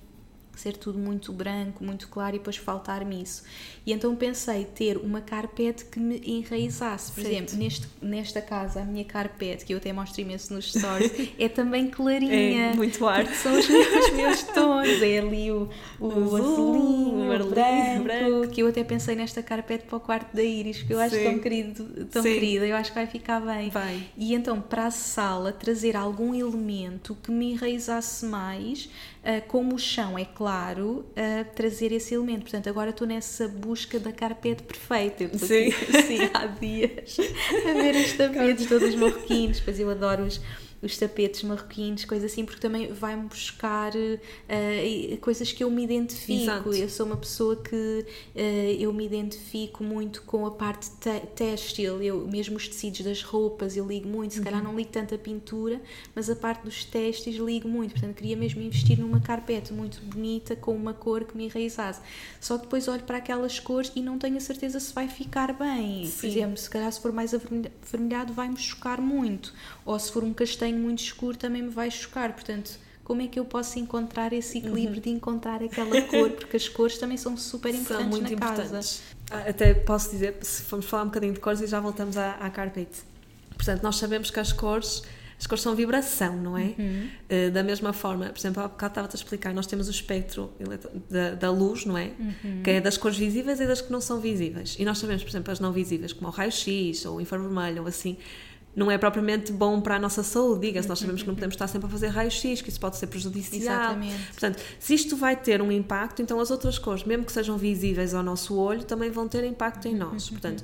ser tudo muito branco, muito claro e depois faltar-me isso. E então pensei ter uma carpete que me enraizasse. Por certo. exemplo, neste, nesta casa, a minha carpete, que eu até mostro imenso nos stories, é também clarinha. É, muito ar. São os meus, os meus tons. É ali o, o azulinho, o branco, branco, que eu até pensei nesta carpete para o quarto da Iris, que eu acho Sim. tão querido, tão Sim. querida, eu acho que vai ficar bem. Vai. E então, para a sala, trazer algum elemento que me enraizasse mais, como o chão, é claro, uh, trazer esse elemento. Portanto, agora estou nessa busca da carpete perfeita. Eu estou Sim. Assim, há dias a ver os tapetes todos marroquinos, pois eu adoro os os tapetes marroquinos, coisas assim, porque também vai-me buscar uh, coisas que eu me identifico. Exato. Eu sou uma pessoa que uh, eu me identifico muito com a parte têxtil, eu, mesmo os tecidos das roupas, eu ligo muito. Se uhum. calhar não ligo tanto a pintura, mas a parte dos testes ligo muito. Portanto, queria mesmo investir numa carpete muito bonita, com uma cor que me enraizasse. Só que depois olho para aquelas cores e não tenho a certeza se vai ficar bem. Sim. Por exemplo, se calhar se for mais avermelhado, vai-me chocar muito. Ou se for um castanho tenho muito escuro também me vai chocar. Portanto, como é que eu posso encontrar esse equilíbrio uhum. de encontrar aquela cor? Porque as cores também são super importantes são muito na importantes. casa. Ah, até posso dizer, se formos falar um bocadinho de cores e já voltamos à, à carpete. Portanto, nós sabemos que as cores as cores são vibração, não é? Uhum. Uh, da mesma forma, por exemplo, há bocado estava-te a explicar, nós temos o espectro da, da luz, não é? Uhum. Que é das cores visíveis e das que não são visíveis. E nós sabemos, por exemplo, as não visíveis, como o raio-x ou o infravermelho ou assim, não é propriamente bom para a nossa saúde. Diga-se, nós sabemos que não podemos estar sempre a fazer raio-x, que isso pode ser prejudicial. Exatamente. Portanto, se isto vai ter um impacto, então as outras cores, mesmo que sejam visíveis ao nosso olho, também vão ter impacto em nós. Portanto,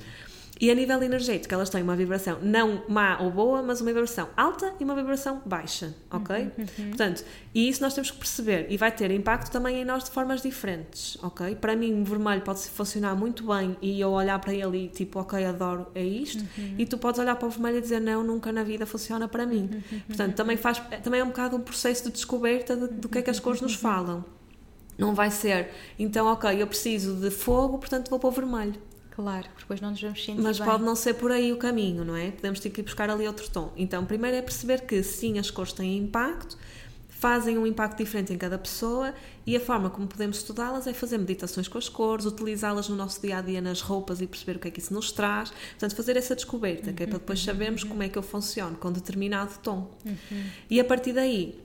e a nível energético, elas têm uma vibração não má ou boa, mas uma vibração alta e uma vibração baixa, ok? Portanto, e isso nós temos que perceber e vai ter impacto também em nós de formas diferentes, ok? Para mim, o vermelho pode funcionar muito bem e eu olhar para ele e tipo, ok, adoro, é isto, e tu podes olhar para o vermelho e dizer, não, nunca na vida funciona para mim. Portanto, também, faz, também é um bocado um processo de descoberta de, do que é que as cores nos falam. Não vai ser, então, ok, eu preciso de fogo, portanto vou para o vermelho. Claro, porque depois não nos vamos sentir Mas bem. pode não ser por aí o caminho, não é? Podemos ter que ir buscar ali outro tom. Então, primeiro é perceber que sim, as cores têm impacto, fazem um impacto diferente em cada pessoa e a forma como podemos estudá-las é fazer meditações com as cores, utilizá-las no nosso dia a dia nas roupas e perceber o que é que isso nos traz. Portanto, fazer essa descoberta, que é para depois sabermos como é que eu funciono com determinado tom. E a partir daí,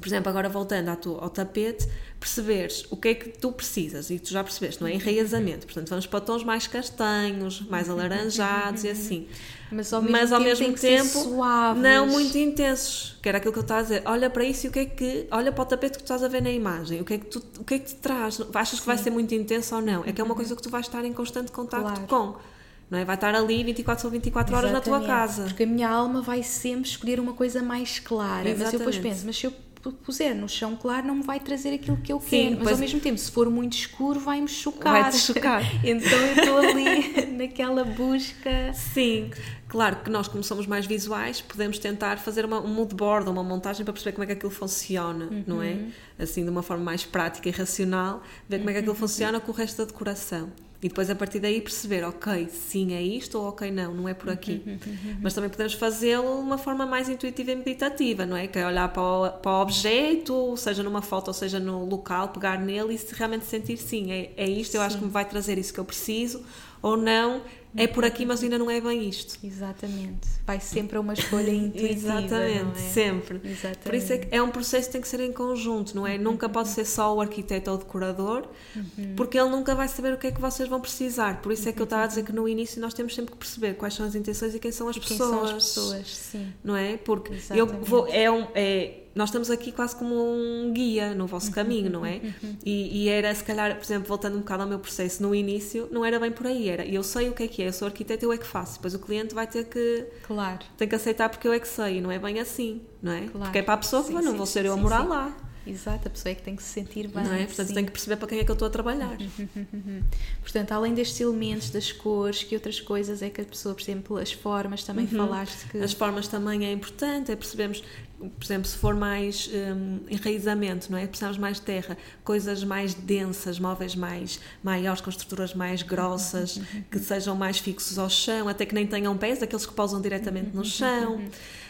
por exemplo, agora voltando ao, tu, ao tapete, perceberes o que é que tu precisas, e tu já percebeste, não é? Enraizamento. Portanto, vamos para tons mais castanhos, mais alaranjados e assim. Mas ao mesmo Mas ao tempo, mesmo tempo, suaves. não muito intensos. Que era aquilo que eu estava a dizer. Olha para isso e o que é que. Olha para o tapete que tu estás a ver na imagem. O que é que, tu, o que, é que te traz? Achas que vai ser muito intenso ou não? É que é uma coisa que tu vais estar em constante contacto Uhum. Claro. com. Não é? Vai estar ali 24 sobre 24 horas na tua Exatamente, casa. Porque a minha alma vai sempre escolher uma coisa mais clara. Mas eu depois Exatamente. penso, mas se eu puser no chão claro não me vai trazer aquilo que eu Sim, quero. Mas ao mesmo tempo, se for muito escuro, vai-me chocar. Vai-te chocar. então eu estou ali naquela busca. Sim, claro que nós, como somos mais visuais, podemos tentar fazer uma, um mood board, uma montagem para perceber como é que aquilo funciona, não é? Assim, de uma forma mais prática e racional, ver como é que aquilo funciona com o resto da decoração. E depois, a partir daí, perceber, ok, sim, é isto ou ok, não, não é por aqui. Mas também podemos fazê-lo de uma forma mais intuitiva e meditativa, não é? Que é olhar para o, para o objeto, seja numa foto ou seja no local, pegar nele e se realmente sentir, sim, é, é isto, eu acho que me vai trazer isso que eu preciso, ou não, é por aqui, mas ainda não é bem isto. Exatamente. Vai sempre a uma escolha intuitiva. Exatamente, não é? sempre. Exatamente. Por isso é que é um processo que tem que ser em conjunto, não é? Nunca pode ser só o arquiteto ou o decorador, Uhum. porque ele nunca vai saber o que é que vocês vão precisar. Por isso é que eu estava a dizer que no início nós temos sempre que perceber quais são as intenções e quem são as E quem pessoas. são as pessoas, sim. Não é? Porque eu Exatamente. vou, é um, é, nós estamos aqui quase como um guia no vosso caminho, não é? E, e era, se calhar, por exemplo, voltando um bocado ao meu processo, no início não era bem por aí, era eu sei o que é que é, eu sou arquiteto, eu é que faço. Depois o cliente vai ter que Claro. tem que aceitar porque eu é que sei, não é bem assim, não é? Claro. Porque é para a pessoa que Sim, não sim, vou ser eu a morar sim. lá, Exato, a pessoa é que tem que se sentir bem. não é? Portanto, sim. tem que perceber para quem é que eu estou a trabalhar. Portanto, além destes elementos, das cores, que outras coisas é que a pessoa, por exemplo, as formas, também falaste que. As formas também é importante, é percebermos, por exemplo, se for mais hum, enraizamento, não é? Precisamos mais de terra, coisas mais densas, móveis mais maiores, com estruturas mais grossas, que sejam mais fixos ao chão, até que nem tenham pés, aqueles que pousam diretamente no chão.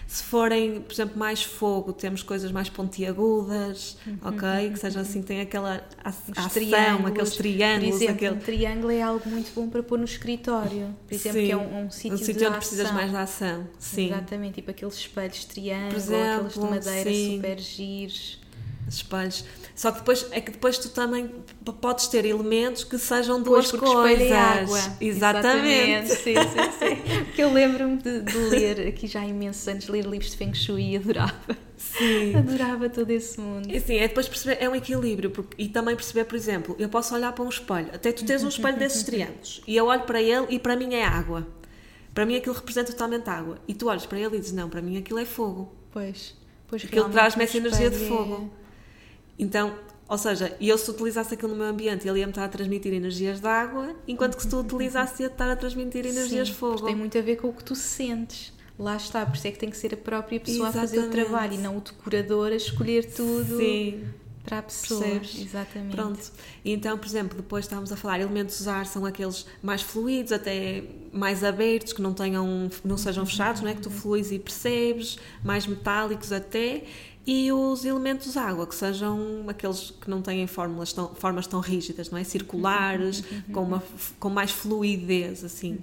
Se forem, por exemplo, mais fogo, temos coisas mais pontiagudas, ok? Que sejam assim, têm aquela ação, triângulos. aqueles triângulos, Por exemplo, aquele... um triângulo é algo muito bom para pôr no escritório. Por exemplo, Sim, que é um, um sítio um onde precisas ação. mais de ação. Sim. Exatamente, tipo aqueles espelhos de triângulo, Por exemplo, aqueles de madeira sim. super giros. espelhos. Só que depois é que depois tu também podes ter elementos que sejam Pois, duas porque coisas. é água. Exatamente. Sim, sim, sim. Porque eu lembro-me de, de ler, aqui já há imensos anos, ler livros de Feng Shui e adorava. Sim. Adorava todo esse mundo. E Sim, é depois perceber, é um equilíbrio porque, e também perceber, por exemplo, eu posso olhar para um espelho, até tu tens um espelho desses triângulos e eu olho para ele e para mim é água. Para mim aquilo representa totalmente água. E tu olhas para ele e dizes, não, para mim aquilo é fogo. Pois, pois Aquilo traz-me essa energia de é- fogo. Então, ou seja, eu se utilizasse aquilo no meu ambiente, ele ia-me estar a transmitir energias de água, enquanto que se tu utilizasse ia estar a transmitir energias Sim, de fogo. Tem muito a ver com o que tu sentes. Lá está, por isso é que tem que ser a própria pessoa a fazer o Exatamente. trabalho e não o decorador a escolher tudo Sim, para a pessoa. Percebes? Exatamente. pronto. Então, por exemplo, depois estávamos a falar, elementos ar são aqueles mais fluidos, até mais abertos, que não tenham, não sejam fechados, não é? Que tu fluis e percebes, mais metálicos até. E os elementos água, que sejam aqueles que não têm fórmulas tão, formas tão rígidas, não é? Circulares, com, uma, com mais fluidez, assim,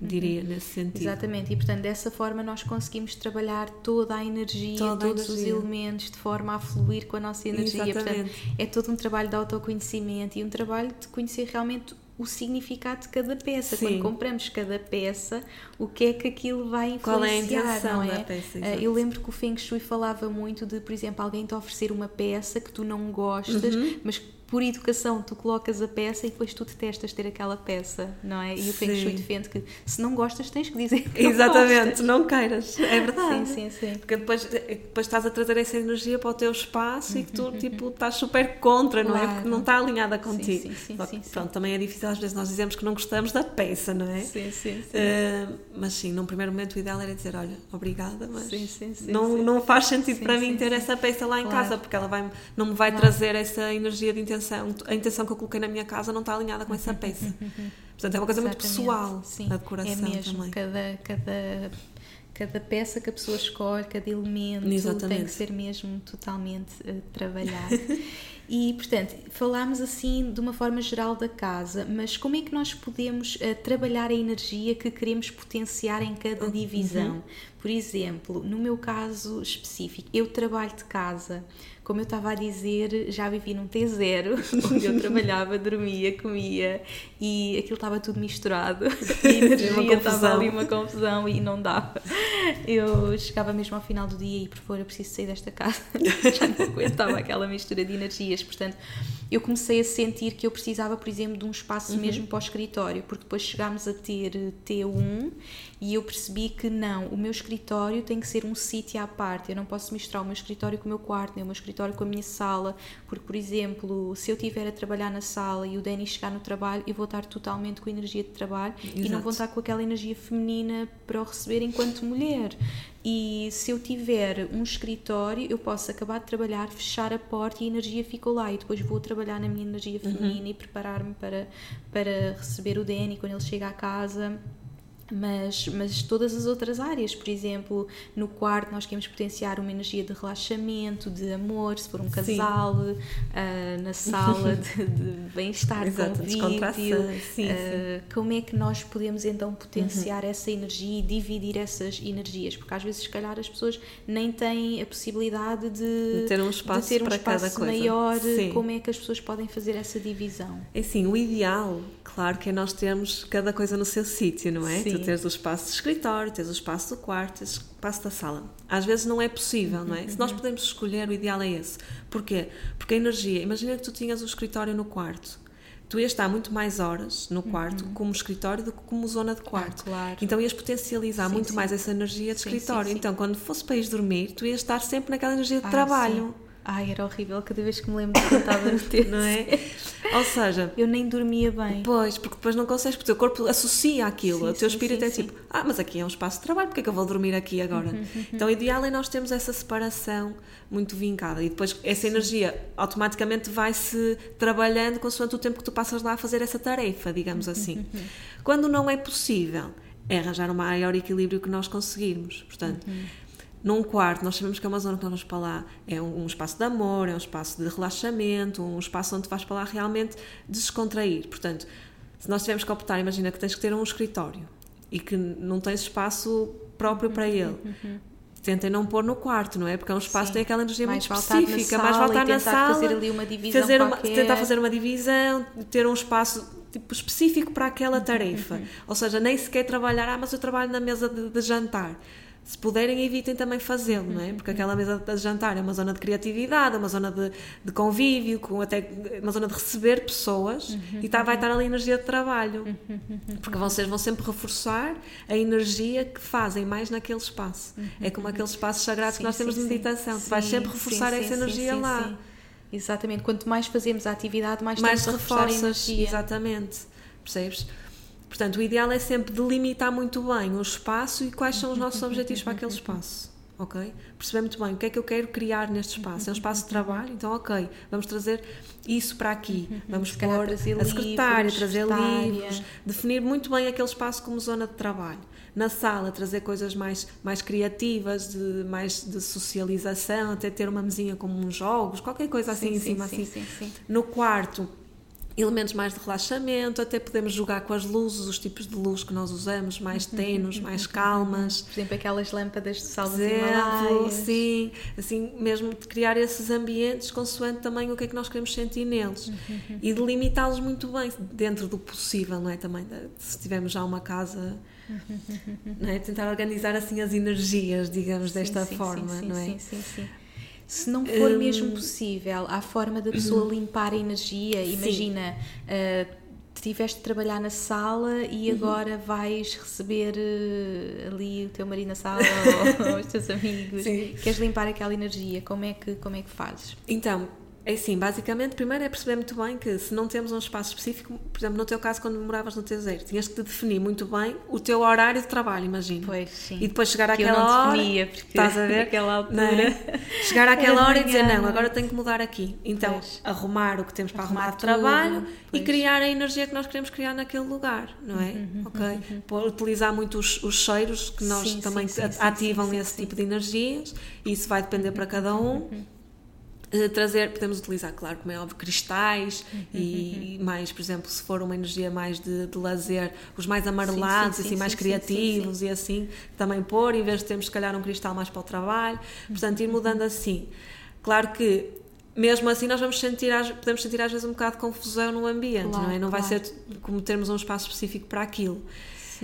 diria, nesse sentido. Exatamente, e portanto dessa forma nós conseguimos trabalhar toda a energia, Toda a todos os energia. elementos de forma a fluir com a nossa energia. Portanto, Exatamente. é todo um trabalho de autoconhecimento e um trabalho de conhecer realmente o significado de cada peça. Sim. Quando compramos cada peça, o que é que aquilo vai influenciar, Qual é a intenção não é? da peça, Ah, eu lembro que o Feng Shui falava muito de, por exemplo, alguém te oferecer uma peça que tu não gostas, Uhum. mas por educação tu colocas a peça e depois tu detestas ter aquela peça, não é? E o Feng Shui defende que se não gostas tens que dizer que não Exatamente, gostas. não queiras. É verdade. Sim, sim, sim. Porque depois, depois estás a trazer essa energia para o teu espaço e que tu tipo, estás super contra, não é? Porque não está alinhada contigo. sim, sim, sim, sim. Pronto, também é difícil às vezes nós dizemos que não gostamos da peça, não é? Sim, sim, sim. Eh, mas sim, num primeiro momento o ideal era dizer, olha, obrigada, mas Sim, sim, sim, não, não faz sentido para mim ter essa peça lá em Claro. casa, porque ela vai, não me vai Claro. trazer essa energia de intenção. A intenção que eu coloquei na minha casa não está alinhada com essa peça. Portanto, é uma coisa muito Exatamente. pessoal Sim, a decoração é mesmo. também. Cada, cada, cada peça que a pessoa escolhe, cada elemento tem Exatamente. que ser mesmo totalmente eh, trabalhado. e, portanto, falámos assim de uma forma geral da casa, mas como é que nós podemos eh, trabalhar a energia que queremos potenciar em cada Uhum. divisão? Por exemplo, no meu caso específico, eu trabalho de casa. Como eu estava a dizer, já vivi num T0, onde eu trabalhava, dormia, comia e aquilo estava tudo misturado. E a energia estava ali uma confusão e não dava. Eu chegava mesmo ao final do dia e, por favor, eu preciso sair desta casa. Já não aguentava aquela mistura de energias. Portanto, eu comecei a sentir que eu precisava, por exemplo, de um espaço Uhum. mesmo para o escritório, porque depois chegámos a ter eh, T1 e eu percebi que não, o meu escritório tem que ser um sítio à parte. Eu não posso misturar o meu escritório com o meu quarto, nem o meu escritório com a minha sala, porque, por exemplo, se eu estiver a trabalhar na sala e o Danny chegar no trabalho, eu vou estar totalmente com energia de trabalho e não Exato. vou estar com aquela energia feminina para o receber enquanto mulher. E se eu tiver um escritório, eu posso acabar de trabalhar, fechar a porta e a energia ficou lá. E depois vou trabalhar na minha energia feminina e preparar-me para, para receber o Danny quando ele chega à casa. Mas, mas todas as outras áreas, por exemplo, no quarto nós queremos potenciar uma energia de relaxamento, de amor, se for um casal, ah, na sala de, de bem-estar, descontração, sim, ah, como é que nós podemos então potenciar essa energia e dividir essas energias? Porque às vezes, se calhar, as pessoas nem têm a possibilidade de, De ter um espaço ter um para cada espaço coisa. maior. Sim. Como é que as pessoas podem fazer essa divisão? É assim, o ideal, claro, que é nós termos cada coisa no seu sítio, não é? Sim. Tu teres o espaço do escritório, teres o espaço do quarto, teres o espaço da sala. Às vezes não é possível, não é? Se nós podemos escolher, o ideal é esse. Porquê? Porque a energia, imagina que tu tinhas o escritório no quarto. Tu ias estar muito mais horas no quarto como escritório do que como zona de quarto. Uhum. claro. Então ias potencializar Sim, muito sim. mais essa energia de Sim, escritório. Então, quando fosse para ir dormir, tu ias estar sempre naquela energia de Ah, trabalho. Ai, era horrível cada vez que me lembro que eu estava no ter. Não é? Ou seja, Eu nem dormia bem. Pois, porque depois não consegues, porque o teu corpo associa aquilo, Sim, o teu sim, espírito sim, é tipo, ah, mas aqui é um espaço de trabalho, porque é que eu vou dormir aqui agora? Então o ideal é nós termos essa separação muito vincada e depois essa energia automaticamente vai-se trabalhando consoante o tempo que tu passas lá a fazer essa tarefa, digamos assim. Quando não é possível, é arranjar o maior equilíbrio que nós conseguirmos. Portanto, num quarto, nós sabemos que é uma zona que nós vamos para lá, é um, um espaço de amor, é um espaço de relaxamento, um espaço onde vais para lá realmente descontrair. Portanto, se nós tivermos que optar, imagina que tens que ter um escritório e que não tens espaço próprio para ele. Tentem não pôr no quarto, não é? Porque é um espaço Sim. que tem aquela energia Mais muito voltar na específica. sala mais voltar na tentar sala. fazer ali uma divisão fazer uma, tentar fazer uma divisão, ter um espaço tipo, específico para aquela tarefa. Ou seja, nem sequer trabalhar, ah, mas eu trabalho na mesa de, de jantar. Se puderem, evitem também fazê-lo, não é? Porque aquela mesa de jantar é uma zona de criatividade, é uma zona de, de convívio, com até uma zona de receber pessoas e tá, vai estar ali a energia de trabalho. Porque vocês vão sempre reforçar a energia que fazem mais naquele espaço. É como aqueles espaços sagrados que nós temos de meditação. Tu vais sempre reforçar essa energia lá. sim. Exatamente. Quanto mais fazemos a atividade, mais, mais estamos a reforças, energia. exatamente, percebes? Portanto, o ideal é sempre delimitar muito bem o espaço e quais são os nossos objetivos para aquele espaço, ok? Perceber muito bem o que é que eu quero criar neste espaço. É um espaço de trabalho, então, ok, vamos trazer isso para aqui. Vamos pôr a secretária, livros, trazer secretária. livros, definir muito bem aquele espaço como zona de trabalho. Na sala, trazer coisas mais, mais criativas, de, mais de socialização, até ter uma mesinha com uns jogos, qualquer coisa assim Sim, em cima, sim, assim. sim, sim. No quarto, elementos mais de relaxamento, até podemos jogar com as luzes, os tipos de luz que nós usamos, mais tenos, mais calmas. Por exemplo, aquelas lâmpadas de sal dos Exemplo, sim, assim mesmo de criar esses ambientes consoante também o que é que nós queremos sentir neles e delimitá-los muito bem dentro do possível, não é? Também se tivermos já uma casa, não é? Tentar organizar assim as energias, digamos, desta Sim, sim, forma, sim, sim, não é? Sim, sim, sim. Se não for Hum. mesmo possível, há forma da pessoa limpar a energia. Imagina, uh, tiveste de trabalhar na sala Uhum. e agora vais receber uh, ali o teu marido na sala ou, ou os teus amigos. Sim. Queres limpar aquela energia? Como é que, como é que fazes? Então, é assim, basicamente, primeiro é perceber muito bem que se não temos um espaço específico, por exemplo, no teu caso, quando moravas no Teseiro, tinhas que te definir muito bem o teu horário de trabalho, imagina. Pois, sim. E depois chegar Que eu àquela não hora. definia, porque estás a ver? naquela altura é? Chegar àquela hora e dizer, não, é? agora tenho que mudar aqui. Então, Pois. arrumar o que temos para arrumar, Arrumar de trabalho tudo, e criar a energia que nós queremos criar naquele lugar, não é? Uhum, ok? Pô- Utilizar muito os, os cheiros que nós Sim, também sim, sim, ativam esse tipo de energias isso vai depender para cada um. Eh, trazer, podemos utilizar, claro, como é óbvio, cristais Uhum, e mais, por exemplo, se for uma energia mais de, de lazer, os mais amarelados, sim, assim, sim, mais sim, sim, criativos e assim, também pôr, em vez de termos, se calhar, um cristal mais para o trabalho. Portanto, ir mudando assim. Claro que, mesmo assim, nós vamos sentir, podemos sentir às vezes um bocado de confusão no ambiente, Claro, não é? Não vai claro. ser como termos um espaço específico para aquilo.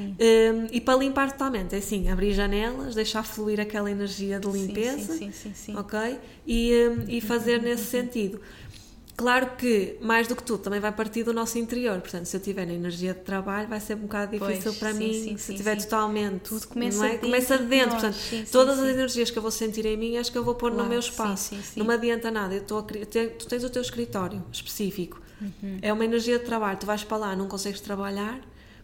Hum, e para limpar totalmente, é assim, abrir janelas, deixar fluir aquela energia de limpeza Sim, sim, sim, sim. ok? E, hum, e fazer nesse sentido. Claro que, mais do que tudo, também vai partir do nosso interior. Portanto, se eu tiver na energia de trabalho, vai ser um bocado Pois, difícil para sim, mim. sim, se sim, tiver totalmente. Tudo começa não é? dentro começa de de dentro. Portanto, todas as energias que eu vou sentir em mim, acho que eu vou pôr Claro, no meu espaço. Não me adianta nada. Eu estou tu tens o teu escritório específico. Uhum. É uma energia de trabalho. Tu vais para lá, não consegues trabalhar,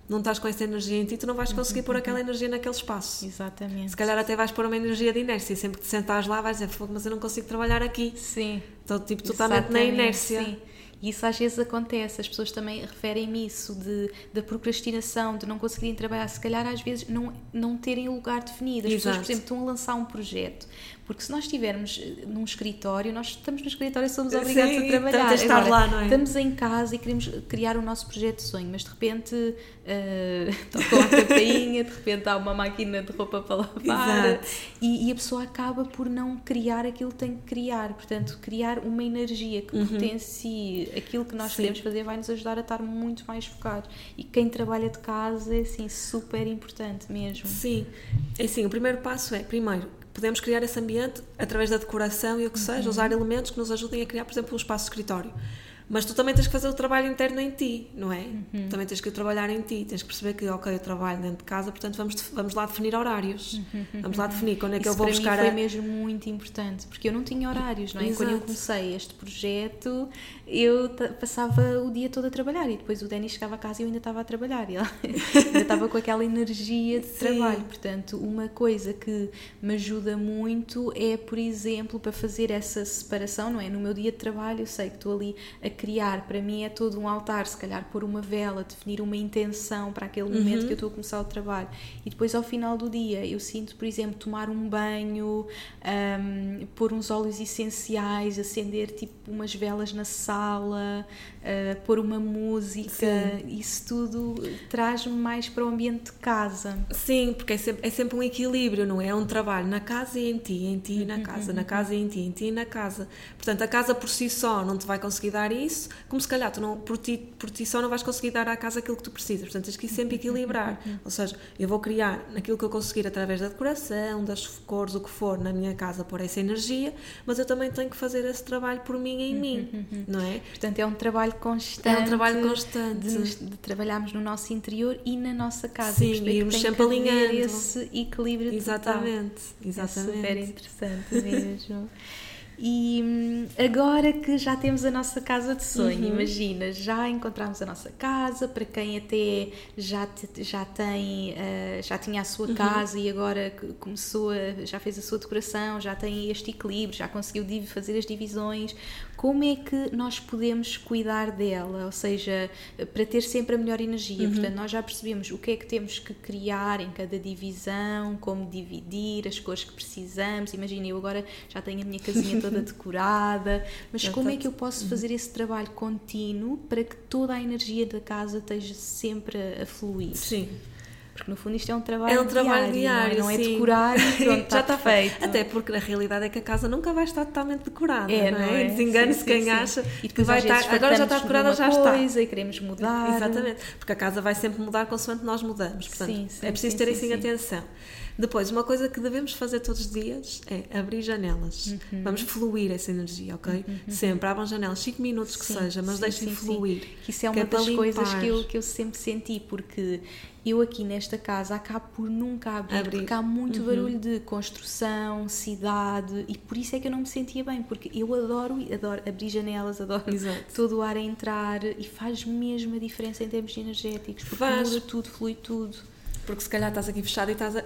não estás com essa energia em ti, tu não vais conseguir pôr aquela energia naquele espaço. Exatamente. Se calhar até vais pôr uma energia de inércia. Sempre que te sentares lá, vais dizer, "Fogo, mas eu não consigo trabalhar aqui. Sim. Estou tipo totalmente na Exatamente, inércia. Sim. E isso às vezes acontece, as pessoas também referem-me isso de, da procrastinação, de não conseguirem trabalhar, se calhar às vezes não, não terem lugar definido. As pessoas, por Exato. exemplo, estão a lançar um projeto, porque se nós estivermos eh, num escritório, nós estamos no escritório e somos obrigados Sim, a trabalhar. temos de estar Agora, lá, não é? Estamos em casa e queremos criar o nosso projeto de sonho, mas de repente eh, tocam a campainha, de repente há uma máquina de roupa para lavar e, e a pessoa acaba por não criar aquilo que tem que criar. Portanto, criar uma energia que potencie aquilo que nós Sim. queremos fazer vai nos ajudar a estar muito mais focados. E quem trabalha de casa é assim super importante mesmo. Sim. É assim, o primeiro passo é, primeiro, podemos criar esse ambiente através da decoração e o que seja, Uhum. usar elementos que nos ajudem a criar, por exemplo, um espaço de escritório. Mas tu também tens que fazer o trabalho interno em ti, não é? Uhum. Também tens que trabalhar em ti, tens que perceber que, ok, eu trabalho dentro de casa, portanto vamos, vamos lá definir horários. Vamos lá definir quando é que Uhum. Isso eu vou buscar mim foi a... mesmo muito importante, porque eu não tinha horários, não é? Quando eu Exato. comecei este projeto, eu passava o dia todo a trabalhar e depois o Denis chegava a casa e eu ainda estava a trabalhar e ela ainda estava com aquela energia de Sim. trabalho. Portanto, uma coisa que me ajuda muito é, por exemplo, para fazer essa separação, não é? No meu dia de trabalho, eu sei que estou ali a criar, para mim é todo um altar, se calhar pôr uma vela, definir uma intenção para aquele momento que eu estou a começar o trabalho. E depois, ao final do dia, eu sinto, por exemplo, tomar um banho, ahm, pôr uns óleos essenciais, acender tipo umas velas na sala, ah, pôr uma música, Sim. isso tudo traz-me mais para o ambiente de casa. Sim, porque é sempre, é sempre um equilíbrio, não é? É um trabalho na casa e em ti, em ti e na casa, na casa e em ti, em ti e na casa. Portanto, a casa por si só não te vai conseguir dar isso, como se calhar tu não, por, ti, por ti só não vais conseguir dar à casa aquilo que tu precisas. Portanto, tens que ir sempre equilibrar. Ou seja, eu vou criar naquilo que eu conseguir através da decoração, das cores, o que for na minha casa, por essa energia, mas eu também tenho que fazer esse trabalho por mim em mim, não é? Portanto, é um trabalho constante. É um trabalho constante. De, nos- de trabalharmos no nosso interior e na nossa casa. Sim, que irmos sempre alinhando. esse equilíbrio total. Exatamente, É exatamente. super interessante mesmo. E hum, agora que já temos a nossa casa de sonho, Uhum. imagina, já encontramos a nossa casa, para quem até já, já tem, eh, já tinha a sua Uhum. casa e agora começou a, já fez a sua decoração, já tem este equilíbrio, já conseguiu fazer as divisões. Como é que nós podemos cuidar dela? Ou seja, para ter sempre a melhor energia. Uhum. Portanto, nós já percebemos o que é que temos que criar em cada divisão, como dividir, as cores que precisamos. Imagina, eu agora já tenho a minha casinha toda decorada, mas como é que eu posso fazer esse trabalho contínuo para que toda a energia da casa esteja sempre a fluir? Sim. Porque no fundo isto é um trabalho É um trabalho diário, não é, não é decorar e pronto, Já está feito. Até porque a realidade é que a casa nunca vai estar totalmente decorada, É, não é? é? Desengane-se quem sim, acha E que vai estar. Agora já está decorada, de já está. coisa E queremos mudar. Exatamente, porque a casa vai sempre mudar consoante nós mudamos. Portanto, Sim, sim, é preciso ter sim, isso em sim. atenção. Depois, uma coisa que devemos fazer todos os dias é abrir janelas. Uhum. Vamos fluir essa energia, ok? Sempre, abram janelas, 5 minutos que Sim, seja, mas sim, deixem sim, fluir. Que isso é uma para das coisas que eu, que eu sempre senti, porque eu aqui nesta casa acabo por nunca abrir, Abrir. Uhum. porque há muito barulho de construção, cidade, e por isso é que eu não me sentia bem, porque eu adoro, adoro abrir janelas, adoro Exato. todo o ar a entrar e faz mesmo a diferença em termos energéticos, porque Faz. muda tudo, flui tudo. Porque se calhar estás aqui fechado e estás a.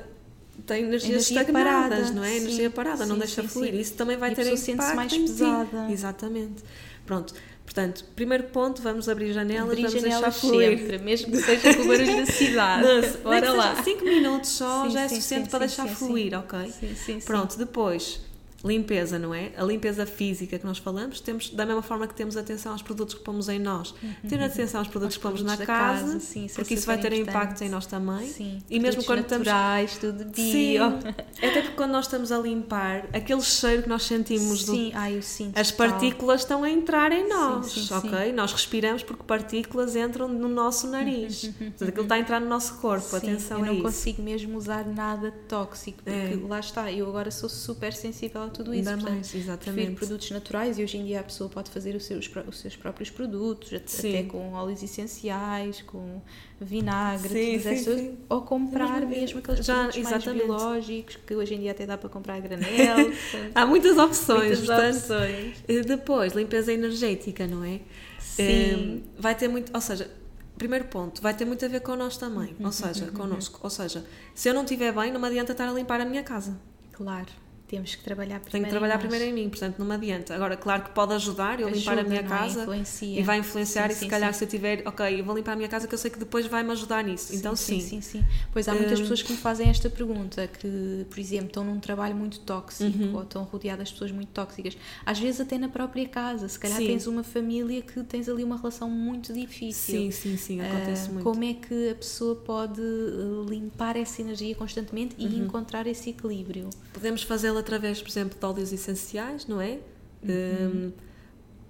Tem energias Energia estagnadas, parada, não é? sim, Energia parada, não sim, deixa sim, fluir. Isso também vai E ter impacto mais em ti. pesada. Exatamente. Pronto. Portanto, primeiro ponto, vamos abrir janelas, Abrir vamos deixar janelas fluir. sempre, mesmo que seja com o barulho da cidade. Não, Bora lá. seja 5 minutos só já é suficiente para deixar fluir, ok? Sim, sim. Pronto, depois, limpeza, não é? A limpeza física que nós falamos, temos da mesma forma que temos atenção aos produtos que pomos em nós, ter atenção aos produtos Aos que pomos na produtos da casa, casa, sim, isso é porque isso vai ter impacto em nós também. Sim, E mesmo quando estamos naturais, tudo bio. Sim, até porque quando nós estamos a limpar, aquele cheiro que nós sentimos do Sim, ai, eu sinto. as partículas estão a entrar em nós, sim, sim. ok? Nós respiramos porque partículas entram no nosso nariz. Portanto, aquilo está a entrar no nosso corpo, atenção eu a não isso. consigo mesmo usar nada tóxico, porque É. lá está, eu agora sou super sensível a tudo isso. Ainda mais, exatamente. Prefiro produtos naturais e hoje em dia a pessoa pode fazer os seus, os seus próprios produtos, Sim. até com óleos essenciais, com vinagre, Sim, sim, isso, sim. ou comprar Mesmo- mesmo aqueles já, produtos mais exatamente. biológicos, que hoje em dia até dá para comprar granel. portanto, Há muitas opções, muitas portanto, opções. eh, depois, limpeza energética, não é? Sim. Eh, vai ter muito, ou seja, primeiro ponto, vai ter muito a ver com nós também, Uhum, ou seja, connosco. Ou seja, se eu não estiver bem, não me adianta estar a limpar a minha casa. Claro, temos que trabalhar primeiro. Tenho que trabalhar primeiro em mim, portanto não me adianta. Agora, claro que pode ajudar eu limpar a Ajuda, minha é? casa e vai influenciar Sim, e se sim, calhar sim. se eu tiver, ok, eu vou limpar a minha casa que eu sei que depois vai-me ajudar nisso. então sim. sim, sim. Pois há muitas Hum. pessoas que me fazem esta pergunta, que, por exemplo, estão num trabalho muito tóxico Uhum. ou estão rodeadas de pessoas muito tóxicas. Às vezes até na própria casa. Se calhar tens uma família que tens ali uma relação muito difícil. Sim, sim, sim, acontece Ah, muito. Como é que a pessoa pode eh, limpar essa energia constantemente e Uhum. encontrar esse equilíbrio? Podemos fazê-lo através, por exemplo, de óleos essenciais, não é? Uhum.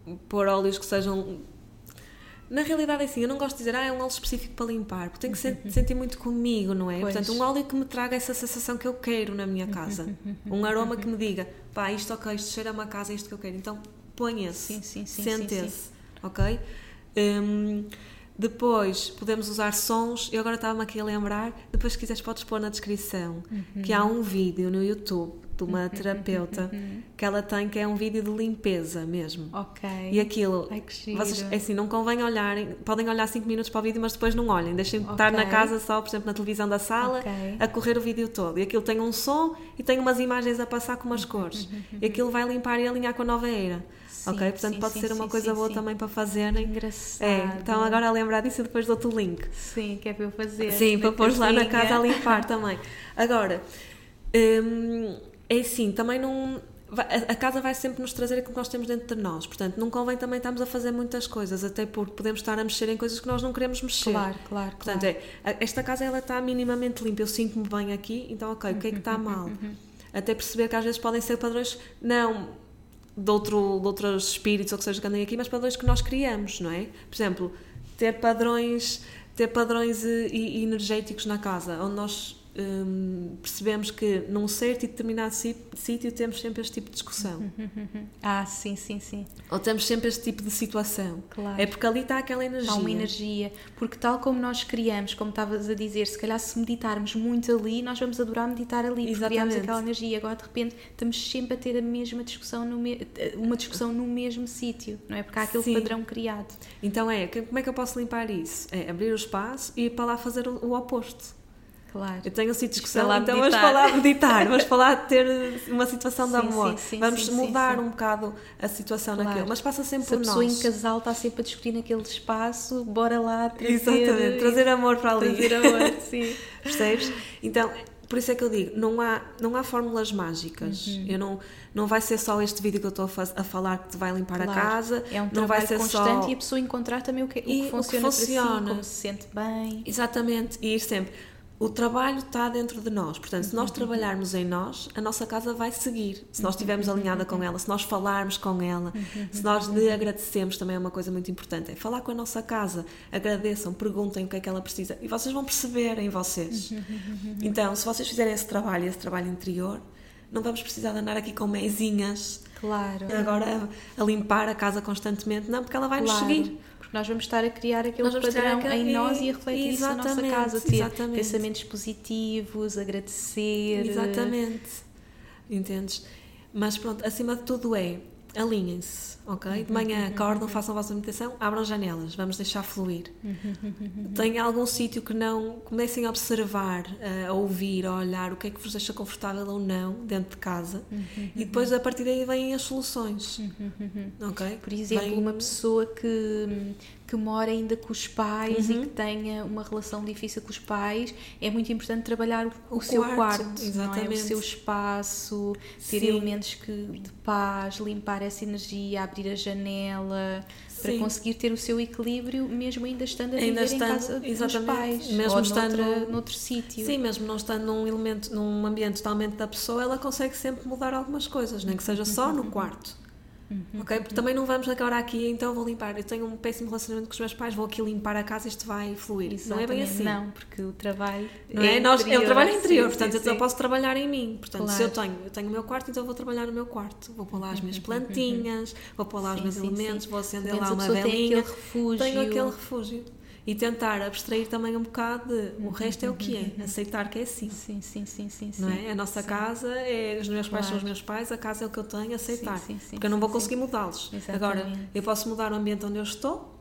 Um, pôr óleos que sejam. Na realidade é assim, eu não gosto de dizer, ah, é um óleo específico para limpar, porque tem que sen- sentir muito comigo, não é? Uhum. Pois. Portanto, um óleo que me traga essa sensação que eu quero na minha casa. Uhum. Um aroma que me diga, pá, isto ok, isto cheira a uma casa, é isto que eu quero. Então, põe esse. Sim, sim, sim, Sente sim, sim. esse, ok? Um, depois podemos usar sons, eu agora estava-me aqui a lembrar, depois se quiseres podes pôr na descrição, que há um vídeo no YouTube de uma terapeuta que ela tem que é um vídeo de limpeza mesmo. Ok. E aquilo, Ai, vocês, é assim, não convém olharem, podem olhar 5 minutos para o vídeo, mas depois não olhem, deixem estar na casa só, por exemplo, na televisão da sala, Ok. a correr o vídeo todo. E aquilo tem um som e tem umas imagens a passar com umas cores. E aquilo vai limpar e alinhar com a nova era. Sim, ok? Portanto, sim, pode sim, ser uma coisa boa também para fazerem. Engraçado. É, então agora a lembrar disso e depois dou-te o link. Sim, que é para eu fazer. Sim, para pôr lá na casa a limpar também. Agora, hum, é assim, também não. A casa vai sempre nos trazer aquilo que nós temos dentro de nós. Portanto, não convém também estarmos a fazer muitas coisas, até porque podemos estar a mexer em coisas que nós não queremos mexer. Claro, claro. Portanto, claro. é, esta casa ela está minimamente limpa, eu sinto-me bem aqui, então ok, o que é que está mal? Até perceber que às vezes podem ser padrões, não de, outro, de outros espíritos ou que seja que andem aqui, mas padrões que nós criamos, não é? Por exemplo, ter padrões, ter padrões eh, e- energéticos na casa, onde nós hum, percebemos que num certo e determinado sítio temos sempre este tipo de discussão, Ah, sim, sim, sim. ou temos sempre este tipo de situação. Claro. É porque ali está aquela energia. Há uma energia. Porque tal como nós criamos, como estavas a dizer, se calhar se meditarmos muito ali, nós vamos adorar meditar ali, porque criamos Exatamente. aquela energia. Agora, de repente, estamos sempre a ter a mesma discussão, no me- uma discussão no mesmo sítio, não é? Porque há aquele Sim. padrão criado. Então é, como é que eu posso limpar isso? É abrir o espaço e ir para lá fazer o oposto. Claro. Eu tenho assim discussão, falar então meditar. vamos falar de meditar, vamos falar de ter uma situação de Sim, amor. sim, sim, vamos mudar um bocado a situação Claro. naquilo, mas passa sempre Se a por pessoa nós. em casal está sempre a discutir naquele espaço, bora lá trazer, Exatamente, trazer amor para ali. trazer amor, sim. Percebes? Então, por isso é que eu digo, não há, não há fórmulas mágicas. Uhum. Eu não, não vai ser só este vídeo que eu estou a, a falar que te vai limpar Claro. a casa. É um não vai ser constante só... e a pessoa encontrar também o que, o E o que que funciona, para funciona. si, como se sente bem. Exatamente, e ir sempre. O trabalho está dentro de nós, portanto, se nós Uhum. trabalharmos em nós, a nossa casa vai seguir. Se nós estivermos Uhum. alinhada com ela, se nós falarmos com ela, se nós lhe agradecemos, também é uma coisa muito importante. É falar com a nossa casa, agradeçam, perguntem o que é que ela precisa e vocês vão perceber em vocês. Uhum. Então, se vocês fizerem esse trabalho, esse trabalho interior, não vamos precisar de andar aqui com mesinhas Claro. agora a, a limpar a casa constantemente, não, porque ela vai nos Claro. seguir. Nós vamos estar a criar aquele criar padrão aquele- em nós e a refletir isso na nossa casa. Ter exatamente. pensamentos positivos, agradecer. Exatamente. Entendes? Mas pronto, acima de tudo é alinhem-se, ok? De manhã acordam, façam a vossa meditação, abram janelas, vamos deixar fluir. Tem algum sítio que não comecem a observar, a ouvir, a olhar o que é que vos deixa confortável ou não dentro de casa e depois a partir daí vêm as soluções, ok? Por exemplo, Vem- uma pessoa que, que mora ainda com os pais Uhum. e que tenha uma relação difícil com os pais, é muito importante trabalhar o, O seu quarto, quarto, não é? o seu espaço, ter Sim. elementos que, de paz, limpar essa energia, abrir a janela, para Sim. conseguir ter o seu equilíbrio, mesmo ainda estando a viver Ainda em estando- casa dos pais, mesmo ou estando- noutra, noutro sítio. Sim, mesmo não estando num elemento, num ambiente totalmente da pessoa, ela consegue sempre mudar algumas coisas, nem que seja só no quarto. Ok? Porque também não vamos agora aqui, então vou limpar. Eu tenho um péssimo relacionamento com os meus pais, vou aqui limpar a casa, isto vai fluir. Não é bem assim. Não, porque o trabalho Não é? Nós, é o trabalho interior, sim, portanto sim, eu sim. posso trabalhar em mim. Portanto, se Claro. eu tenho, eu tenho o meu quarto, então vou trabalhar no meu quarto. Vou pôr lá as minhas plantinhas, vou pôr lá os meus elementos, vou acender lá uma tem velinha. aquele refúgio. Tenho aquele refúgio. E tentar abstrair também um bocado de o resto é o que é, aceitar que é assim. Sim, sim, sim, sim. sim. Não é? A nossa Sim. casa, é, os meus pais são os meus pais, a casa é o que eu tenho, aceitar. Sim, porque eu não vou conseguir mudá-los. Agora, eu posso mudar o ambiente onde eu estou,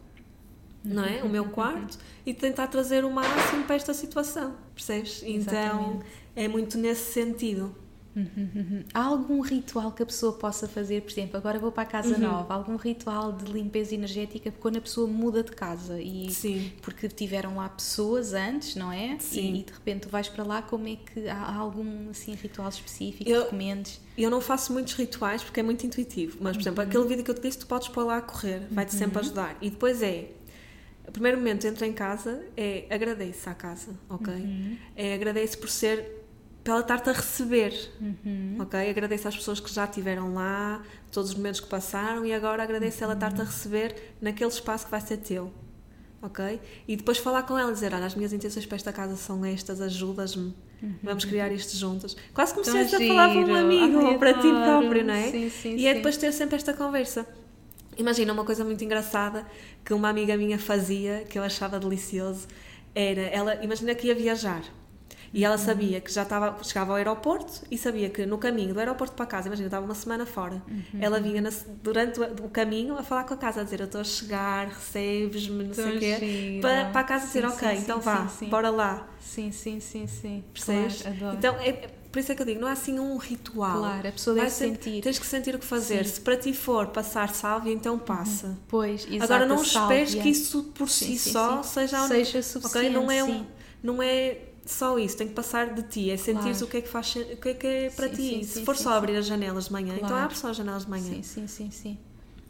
não é? O meu quarto, e tentar trazer o máximo para esta situação, percebes? Então, Exatamente. é muito nesse sentido. Uhum. Há algum ritual que a pessoa possa fazer, por exemplo, agora vou para a casa Uhum. nova, algum ritual de limpeza energética quando a pessoa muda de casa e Sim. porque tiveram lá pessoas antes, não é? Sim. E, e de repente tu vais para lá, como é que há algum assim ritual específico Eu- que recomendes? Eu não faço muitos rituais porque é muito intuitivo, mas, por exemplo, aquele vídeo que eu te disse, tu podes pôr lá a correr, vai-te sempre ajudar. E depois é, o primeiro momento entra em casa é agradeço à casa, ok? É agradeço por ser, para ela estar-te a receber, ok? Agradeço às pessoas que já estiveram lá, todos os momentos que passaram e agora agradeço ela estar-te a receber naquele espaço que vai ser teu. Ok? E depois falar com ela, dizer: Olha, as minhas intenções para esta casa são estas, ajudas-me, vamos criar isto juntas. Quase como se a falar para um amigo Ai, para ti próprio, não é? Sim, sim, e é sim. depois ter sempre esta conversa. Imagina uma coisa muito engraçada que uma amiga minha fazia, que eu achava delicioso, era, ela, imagina que ia viajar. E ela sabia que já estava, chegava ao aeroporto e sabia que no caminho do aeroporto para casa, imagina, estava uma semana fora. Ela vinha na- durante o, o caminho a falar com a casa, a dizer: Eu estou a chegar, recebes-me, não sei Tão o quê. Para, para a casa dizer: Sim, Ok, sim, então sim, vá, bora lá. Sim, sim, sim, sim. Percebes? Claro, adoro. então, é, é por isso é que eu digo: não há assim um ritual. Claro, a pessoa Vai deve sempre- sentir. Tens que sentir o que fazer. Sim. Se para ti for passar sálvia, então passa. Pois, exato, Agora não esperes que isso por Sim, si sim, só seja a Seja suficiente, Não é, um, não é só isso, tem que passar de ti, é sentir Claro. o que é que faz, o que é que é para Sim, ti. sim, Se for só abrir as janelas de manhã, então Claro. abre só as janelas de manhã. Sim, sim, sim, sim.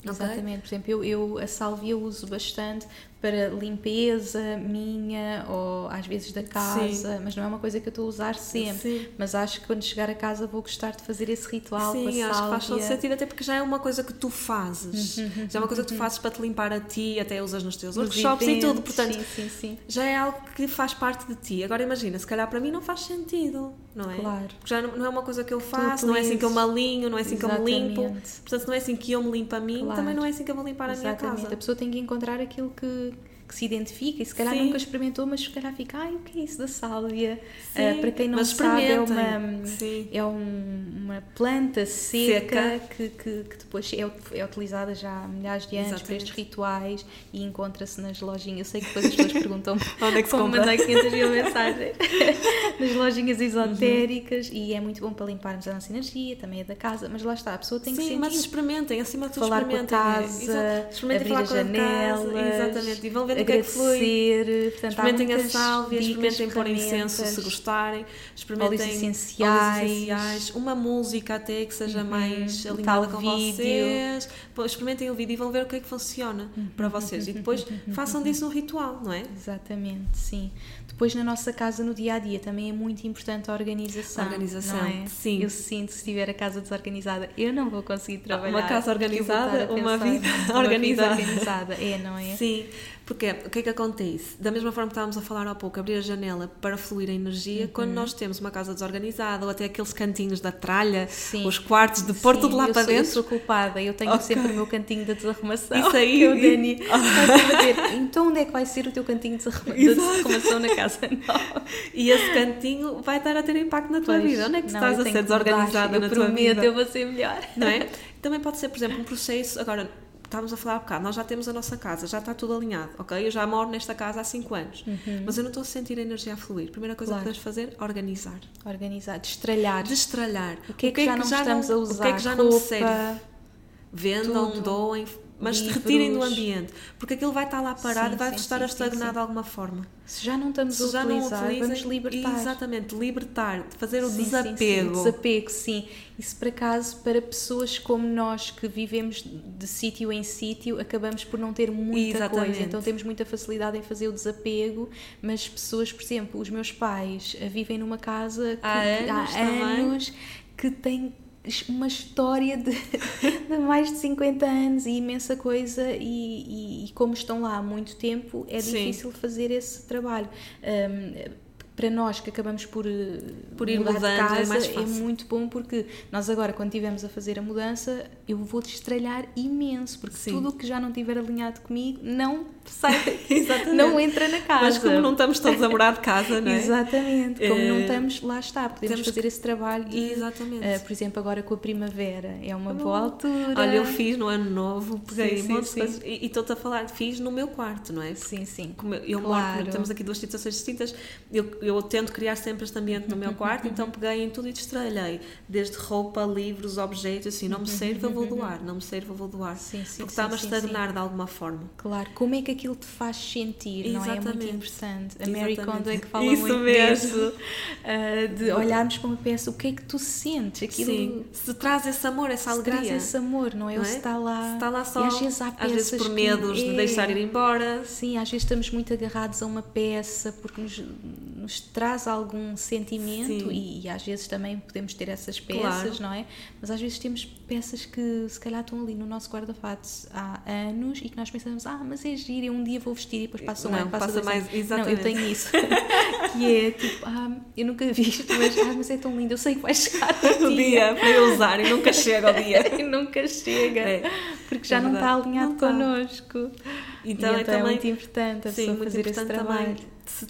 Ok? Exatamente. Por exemplo, eu, eu a sálvia eu uso bastante para limpeza minha ou às vezes da casa, mas não é uma coisa que eu estou a usar sempre. Sim. Mas acho que quando chegar a casa vou gostar de fazer esse ritual Sim, acho que faz todo sálvia. sentido, até porque já é uma coisa que tu fazes. já é uma coisa que tu fazes para te limpar a ti, até usas nos teus Nos workshops e tudo. Portanto, sim, sim, sim. já é algo que faz parte de ti. Agora imagina, se calhar para mim não faz sentido, não é? Claro. Porque já não, não é uma coisa que eu faço, não é assim que eu me alinho, não é assim que eu me limpo. Exatamente. Portanto, não é assim que eu me limpo a mim, Claro. também não é assim que eu vou limpar a minha Exatamente. casa. A pessoa tem que encontrar aquilo que, que que se identifica e se calhar Sim. nunca experimentou, mas se calhar fica, ai, o que é isso da sálvia? Sim, Ah, para quem não sabe, é uma, experimentem. Sim. é um- uma planta seca, Seca. Que, que, que depois é, é utilizada já há milhares de anos para Exatamente. estes rituais e encontra-se nas lojinhas. Eu sei que depois as pessoas perguntam Onde é que se como mandei 500 mil mensagens nas lojinhas esotéricas e é muito bom para limparmos a nossa energia, também é da casa, mas lá está, a pessoa tem que Sim, sentir. mas experimentem, acima de tudo Falar com a experimentem. é. casa, Exato. Experimentem abrir falar as casa, janelas, exatamente, e ver o que é que agradecer, portanto, Experimentem a sálvia, experimentem pôr incenso se gostarem, experimentem Óleos essenciais. óleos essenciais, uma música até que seja mais um alinhada com vídeo. vocês. Experimentem o vídeo e vão ver o que é que funciona para vocês. E depois façam disso um ritual, não é? Exatamente, sim. Depois na nossa casa no dia a dia também é muito importante a organização. Organização, não é? sim. Eu sinto se tiver a casa desorganizada, eu não vou conseguir trabalhar. Uma casa organizada, a uma vida numa organizada. organizada. É, não é? Sim, porque o que é que acontece? Da mesma forma que estávamos a falar há pouco, abrir a janela para fluir a energia, Uhum. quando nós temos uma casa desorganizada ou até aqueles cantinhos da tralha, Sim. os quartos de pôr Sim, tudo lá eu para sou, Eu dentro. sou culpada, eu tenho Ok. sempre o meu cantinho da desarrumação. Isso aí. Que é o Dani vai então onde é que vai ser o teu cantinho de de desarrumação na casa nova? E esse cantinho vai estar a ter impacto na tua Pois, vida. Onde é que tu não, estás eu a ser desorganizada eu na tua prometo, vida? eu vou ser melhor. Não é? Também pode ser, por exemplo, um processo. Agora, estávamos a falar há bocado, nós já temos a nossa casa, já está tudo alinhado, ok? Eu já moro nesta casa há 5 anos, mas eu não estou a sentir a energia a fluir. Primeira coisa Uhum. Claro. que podemos fazer, organizar. Organizar, destralhar. Destralhar. O que é que já não estamos a O que é usar? que já não me Roupa, serve? Vendam, tudo. doem, mas Livros. retirem do ambiente. Porque aquilo vai estar lá parado Sim, e vai sim, estar sim, a estagnar de alguma forma. Se já não estamos Se a já não utilizar, utilizem, vamos libertar. Exatamente, libertar, fazer o desapego. Sim, desapego, sim. Isso, por acaso, para pessoas como nós que vivemos de sítio em sítio, acabamos por não ter muita Exatamente. coisa. Então temos muita facilidade em fazer o desapego, mas pessoas, por exemplo, os meus pais eh, vivem numa casa que, Há que anos há também. anos que tem uma história de, de mais de 50 anos e imensa coisa e, e- e como estão lá há muito tempo é Sim. difícil fazer esse trabalho Hum, para nós que acabamos por, eh, Por ir mudar de mudando, é casa mais fácil. muito bom porque nós agora quando estivermos a fazer a mudança eu vou destralhar imenso porque Sim. tudo o que já não tiver alinhado comigo não sai não entra na casa Mas como não estamos todos a morar de casa, não é? Exatamente, como não Eh, estamos, lá está, podemos temos fazer esse trabalho de, Exatamente. eh, por exemplo, agora com a primavera, é uma boa altura. Olha, eu fiz no ano novo, peguei Sim, sim, de sim. coisas e e estou-te a falar, fiz no meu quarto, não é? Sim, sim. Como eu, eu Claro. moro, temos aqui duas situações distintas, eu, eu tento criar sempre este ambiente no meu quarto, então peguei em tudo e destralhei, desde roupa, livros, objetos, assim, não me serve, eu vou doar, não me serve, eu vou doar. Sim, sim, porque está-me a sim, estagnar de alguma forma. Claro, como é que aquilo te faz sentir, não é? É muito Exatamente. importante. A Mary Exatamente. Kondo é que fala Isso muito mesmo. disso, ah, de olharmos para uma peça, o que é que tu sentes? Aquilo Sim, se traz esse amor, essa se alegria. traz esse amor, não é? não é? se está lá. Se está lá só, E às vezes há peças às vezes por que- medos de é. deixar ir embora. Sim, às vezes estamos muito agarrados a uma peça porque nos, nos traz algum sentimento e, e às vezes também podemos ter essas peças, Claro. não é? Mas às vezes temos peças que se calhar estão ali no nosso guarda-fato há anos e que nós pensamos, ah, mas é giro, eu um dia vou vestir e depois passa um ano, passa, passa mais- anos. Não, eu exatamente. tenho isso. que é tipo, ah, eu nunca vi isto, mas, ah, mas é tão lindo, eu sei que vai chegar O dia para eu usar e nunca chega ao dia. e nunca chega, É, porque já é não está alinhado Não connosco. Então, e é então é também muito importante a Sim, pessoa muito fazer esse importante trabalho. também. Se,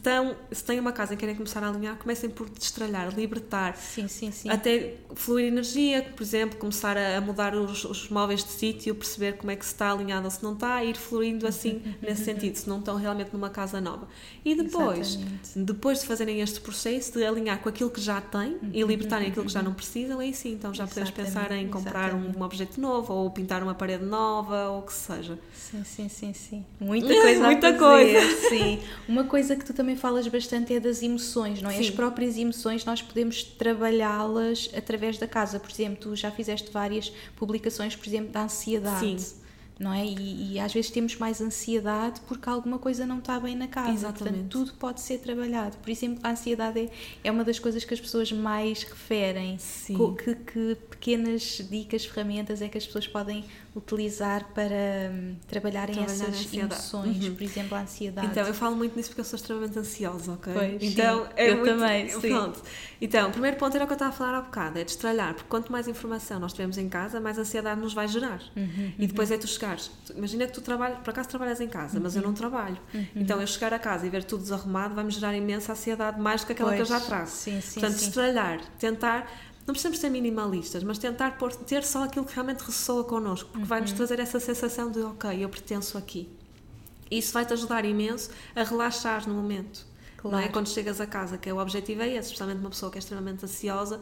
se têm uma casa que querem começar a alinhar, comecem por destralhar, libertar. Sim, sim, sim. Até fluir energia, por exemplo, começar a, mudar os, os móveis de sítio, perceber como é que se está alinhado ou se não está, ir fluindo assim nesse sentido, se não estão realmente numa casa nova. E depois, Exatamente. depois de fazerem este processo de alinhar com aquilo que já têm e libertarem aquilo que já não precisam, aí sim, então já podemos Uhum. Exatamente, pensar em comprar um, exatamente. um objeto novo ou pintar uma parede nova ou o que seja. Sim, sim, sim, sim. Muita coisa Muita a fazer, coisa. Sim. Uma coisa que tu também falas bastante é das emoções, não é? As Sim. próprias emoções nós podemos trabalhá-las através da casa. Por exemplo, tu já fizeste várias publicações, por exemplo, da ansiedade. Sim. Não é? E, e às vezes temos mais ansiedade porque alguma coisa não está bem na casa. Exatamente. Portanto, tudo pode ser trabalhado. Por exemplo, a ansiedade é, é uma das coisas que as pessoas mais referem. Sim. Que, que pequenas dicas, ferramentas é que as pessoas podem utilizar para um, trabalharem Trabalhar essas emoções, Uhum. por exemplo, a ansiedade. Então, eu falo muito nisso porque eu sou extremamente ansiosa, ok? Pois, então, sim. é Eu muito... também, sim. Pronto. Então, o primeiro ponto era o que eu estava a falar há bocado, é destralhar, porque quanto mais informação nós tivermos em casa, mais ansiedade nos vai gerar. Uhum, E depois é tu chegares. Imagina que tu trabalhas, por acaso trabalhas em casa, mas Uhum. eu não trabalho. Então, eu chegar a casa e ver tudo desarrumado vai-me gerar imensa ansiedade, mais do que aquela que eu já Pois, trago. sim, sim, Portanto, sim. destralhar, tentar. Não precisamos ser minimalistas, mas tentar pôr, ter só aquilo que realmente ressoa connosco, porque Uhum. vai-nos trazer essa sensação de, ok, eu pertenço aqui. Isso vai-te ajudar imenso a relaxar no momento. Não é? Claro. Quando chegas a casa, que é o objetivo é esse, especialmente uma pessoa que é extremamente ansiosa,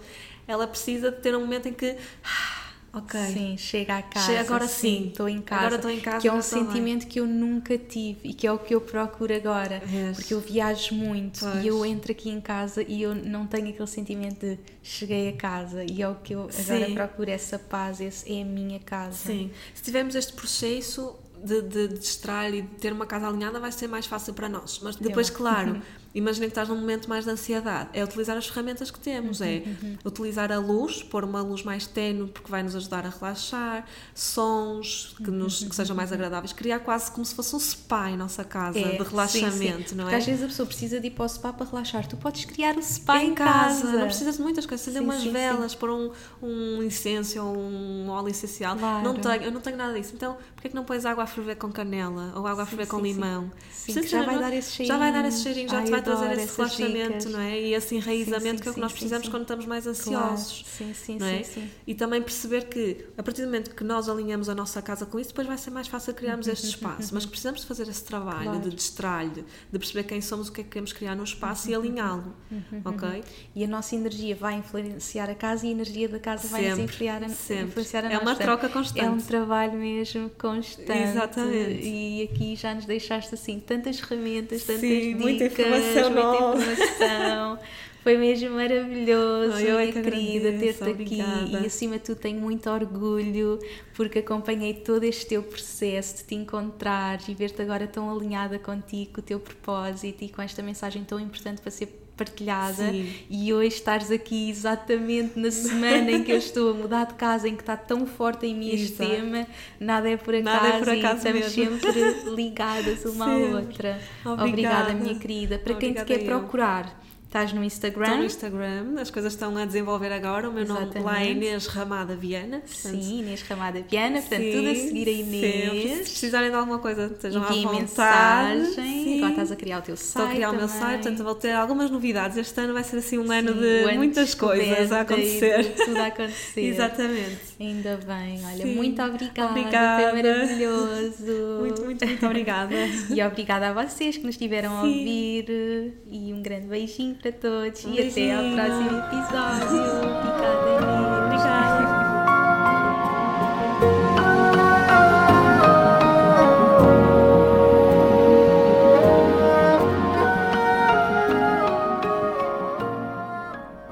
ela precisa de ter um momento em que, ah, ok, Sim, chega a casa. Chega agora sim. Estou em casa. Agora estou em casa, Que é um estou bem. sentimento que eu nunca tive e que é o que eu procuro agora. Vês? Porque eu viajo muito Pois. e eu entro aqui em casa e eu não tenho aquele sentimento de cheguei a casa e é o que eu agora Sim. procuro essa paz, esse é a minha casa. Sim. Se tivermos este processo de, de, de distrair e de ter uma casa alinhada, vai ser mais fácil para nós. Mas depois, claro, imagina que estás num momento mais de ansiedade. É utilizar as ferramentas que temos. É utilizar a luz, pôr uma luz mais tenue, porque vai nos ajudar a relaxar, sons que, nos, que sejam mais agradáveis. Criar quase como se fosse um spa em nossa casa, É, de relaxamento, sim, sim. não Porque é? às vezes a pessoa precisa de ir para o spa para relaxar. Tu podes criar o spa em em, casa, não precisas de muitas coisas, acender umas sim, velas, pôr um, um incenso ou um óleo essencial. Claro. Não tenho, eu não tenho nada disso. Então, porquê é que não pões água a ferver com canela ou água a ferver com limão? Sim, já vai dar esse Já vai dar cheirinho. esse cheirinho, já Ai, te vai trazer adoro esse relaxamento, dicas. não é? E esse enraizamento sim, que é o que sim, nós sim, precisamos sim. quando estamos mais Claro. ansiosos. Sim, sim, não é? sim, sim. E também perceber que a partir do momento que nós alinhamos a nossa casa com isso, depois vai ser mais fácil criarmos este espaço. Mas que precisamos de fazer esse trabalho Claro. de destralhe, de perceber quem somos, o que é que queremos criar no espaço e alinhá-lo. Ok? E a nossa energia vai influenciar a casa e a energia da casa vai Sempre, influenciar a, sempre. influenciar a É nós. uma troca constante. É um trabalho mesmo constante. Exatamente. E aqui já nos deixaste assim tantas ferramentas, tantas Sim, dicas, muita informação muita nova. informação. Foi mesmo maravilhoso, Ai, eu é minha que querida, ter-te aqui. E acima de tudo tenho muito orgulho porque acompanhei todo este teu processo de te encontrares e ver-te agora tão alinhada contigo, com o teu propósito e com esta mensagem tão importante para ser partilhada Sim. e hoje estares aqui exatamente na semana em que eu estou a mudar de casa, em que está tão forte em mim este tema, nada é por acaso, Nada é por acaso e estamos mesmo. sempre ligadas uma à Sempre. outra. Obrigada. minha querida. Para quem te Obrigada quer procurar, estás no Estou no Instagram? Instagram, as coisas estão a desenvolver agora. O meu nome lá é Exatamente. Inês Ramada Viana. portanto, Sim, Inês Ramada Viana, portanto, sim, tudo a seguir a sempre. Se Inês. precisarem de alguma coisa, estejam à vontade. mensagem. Sim. A criar o teu site. Estou a criar o meu também. site, portanto vou ter algumas novidades. Este ano vai ser assim um ano Sim, de ano muitas coisas a acontecer. de Tudo a acontecer. Exatamente. Ainda bem, olha, Sim. muito obrigada, Obrigada. foi maravilhoso. Muito, muito, muito obrigada. E obrigada a vocês que nos estiveram a Sim. ouvir. E um grande beijinho para todos. Um e até ao beijinho. próximo episódio. Obrigada, Inês.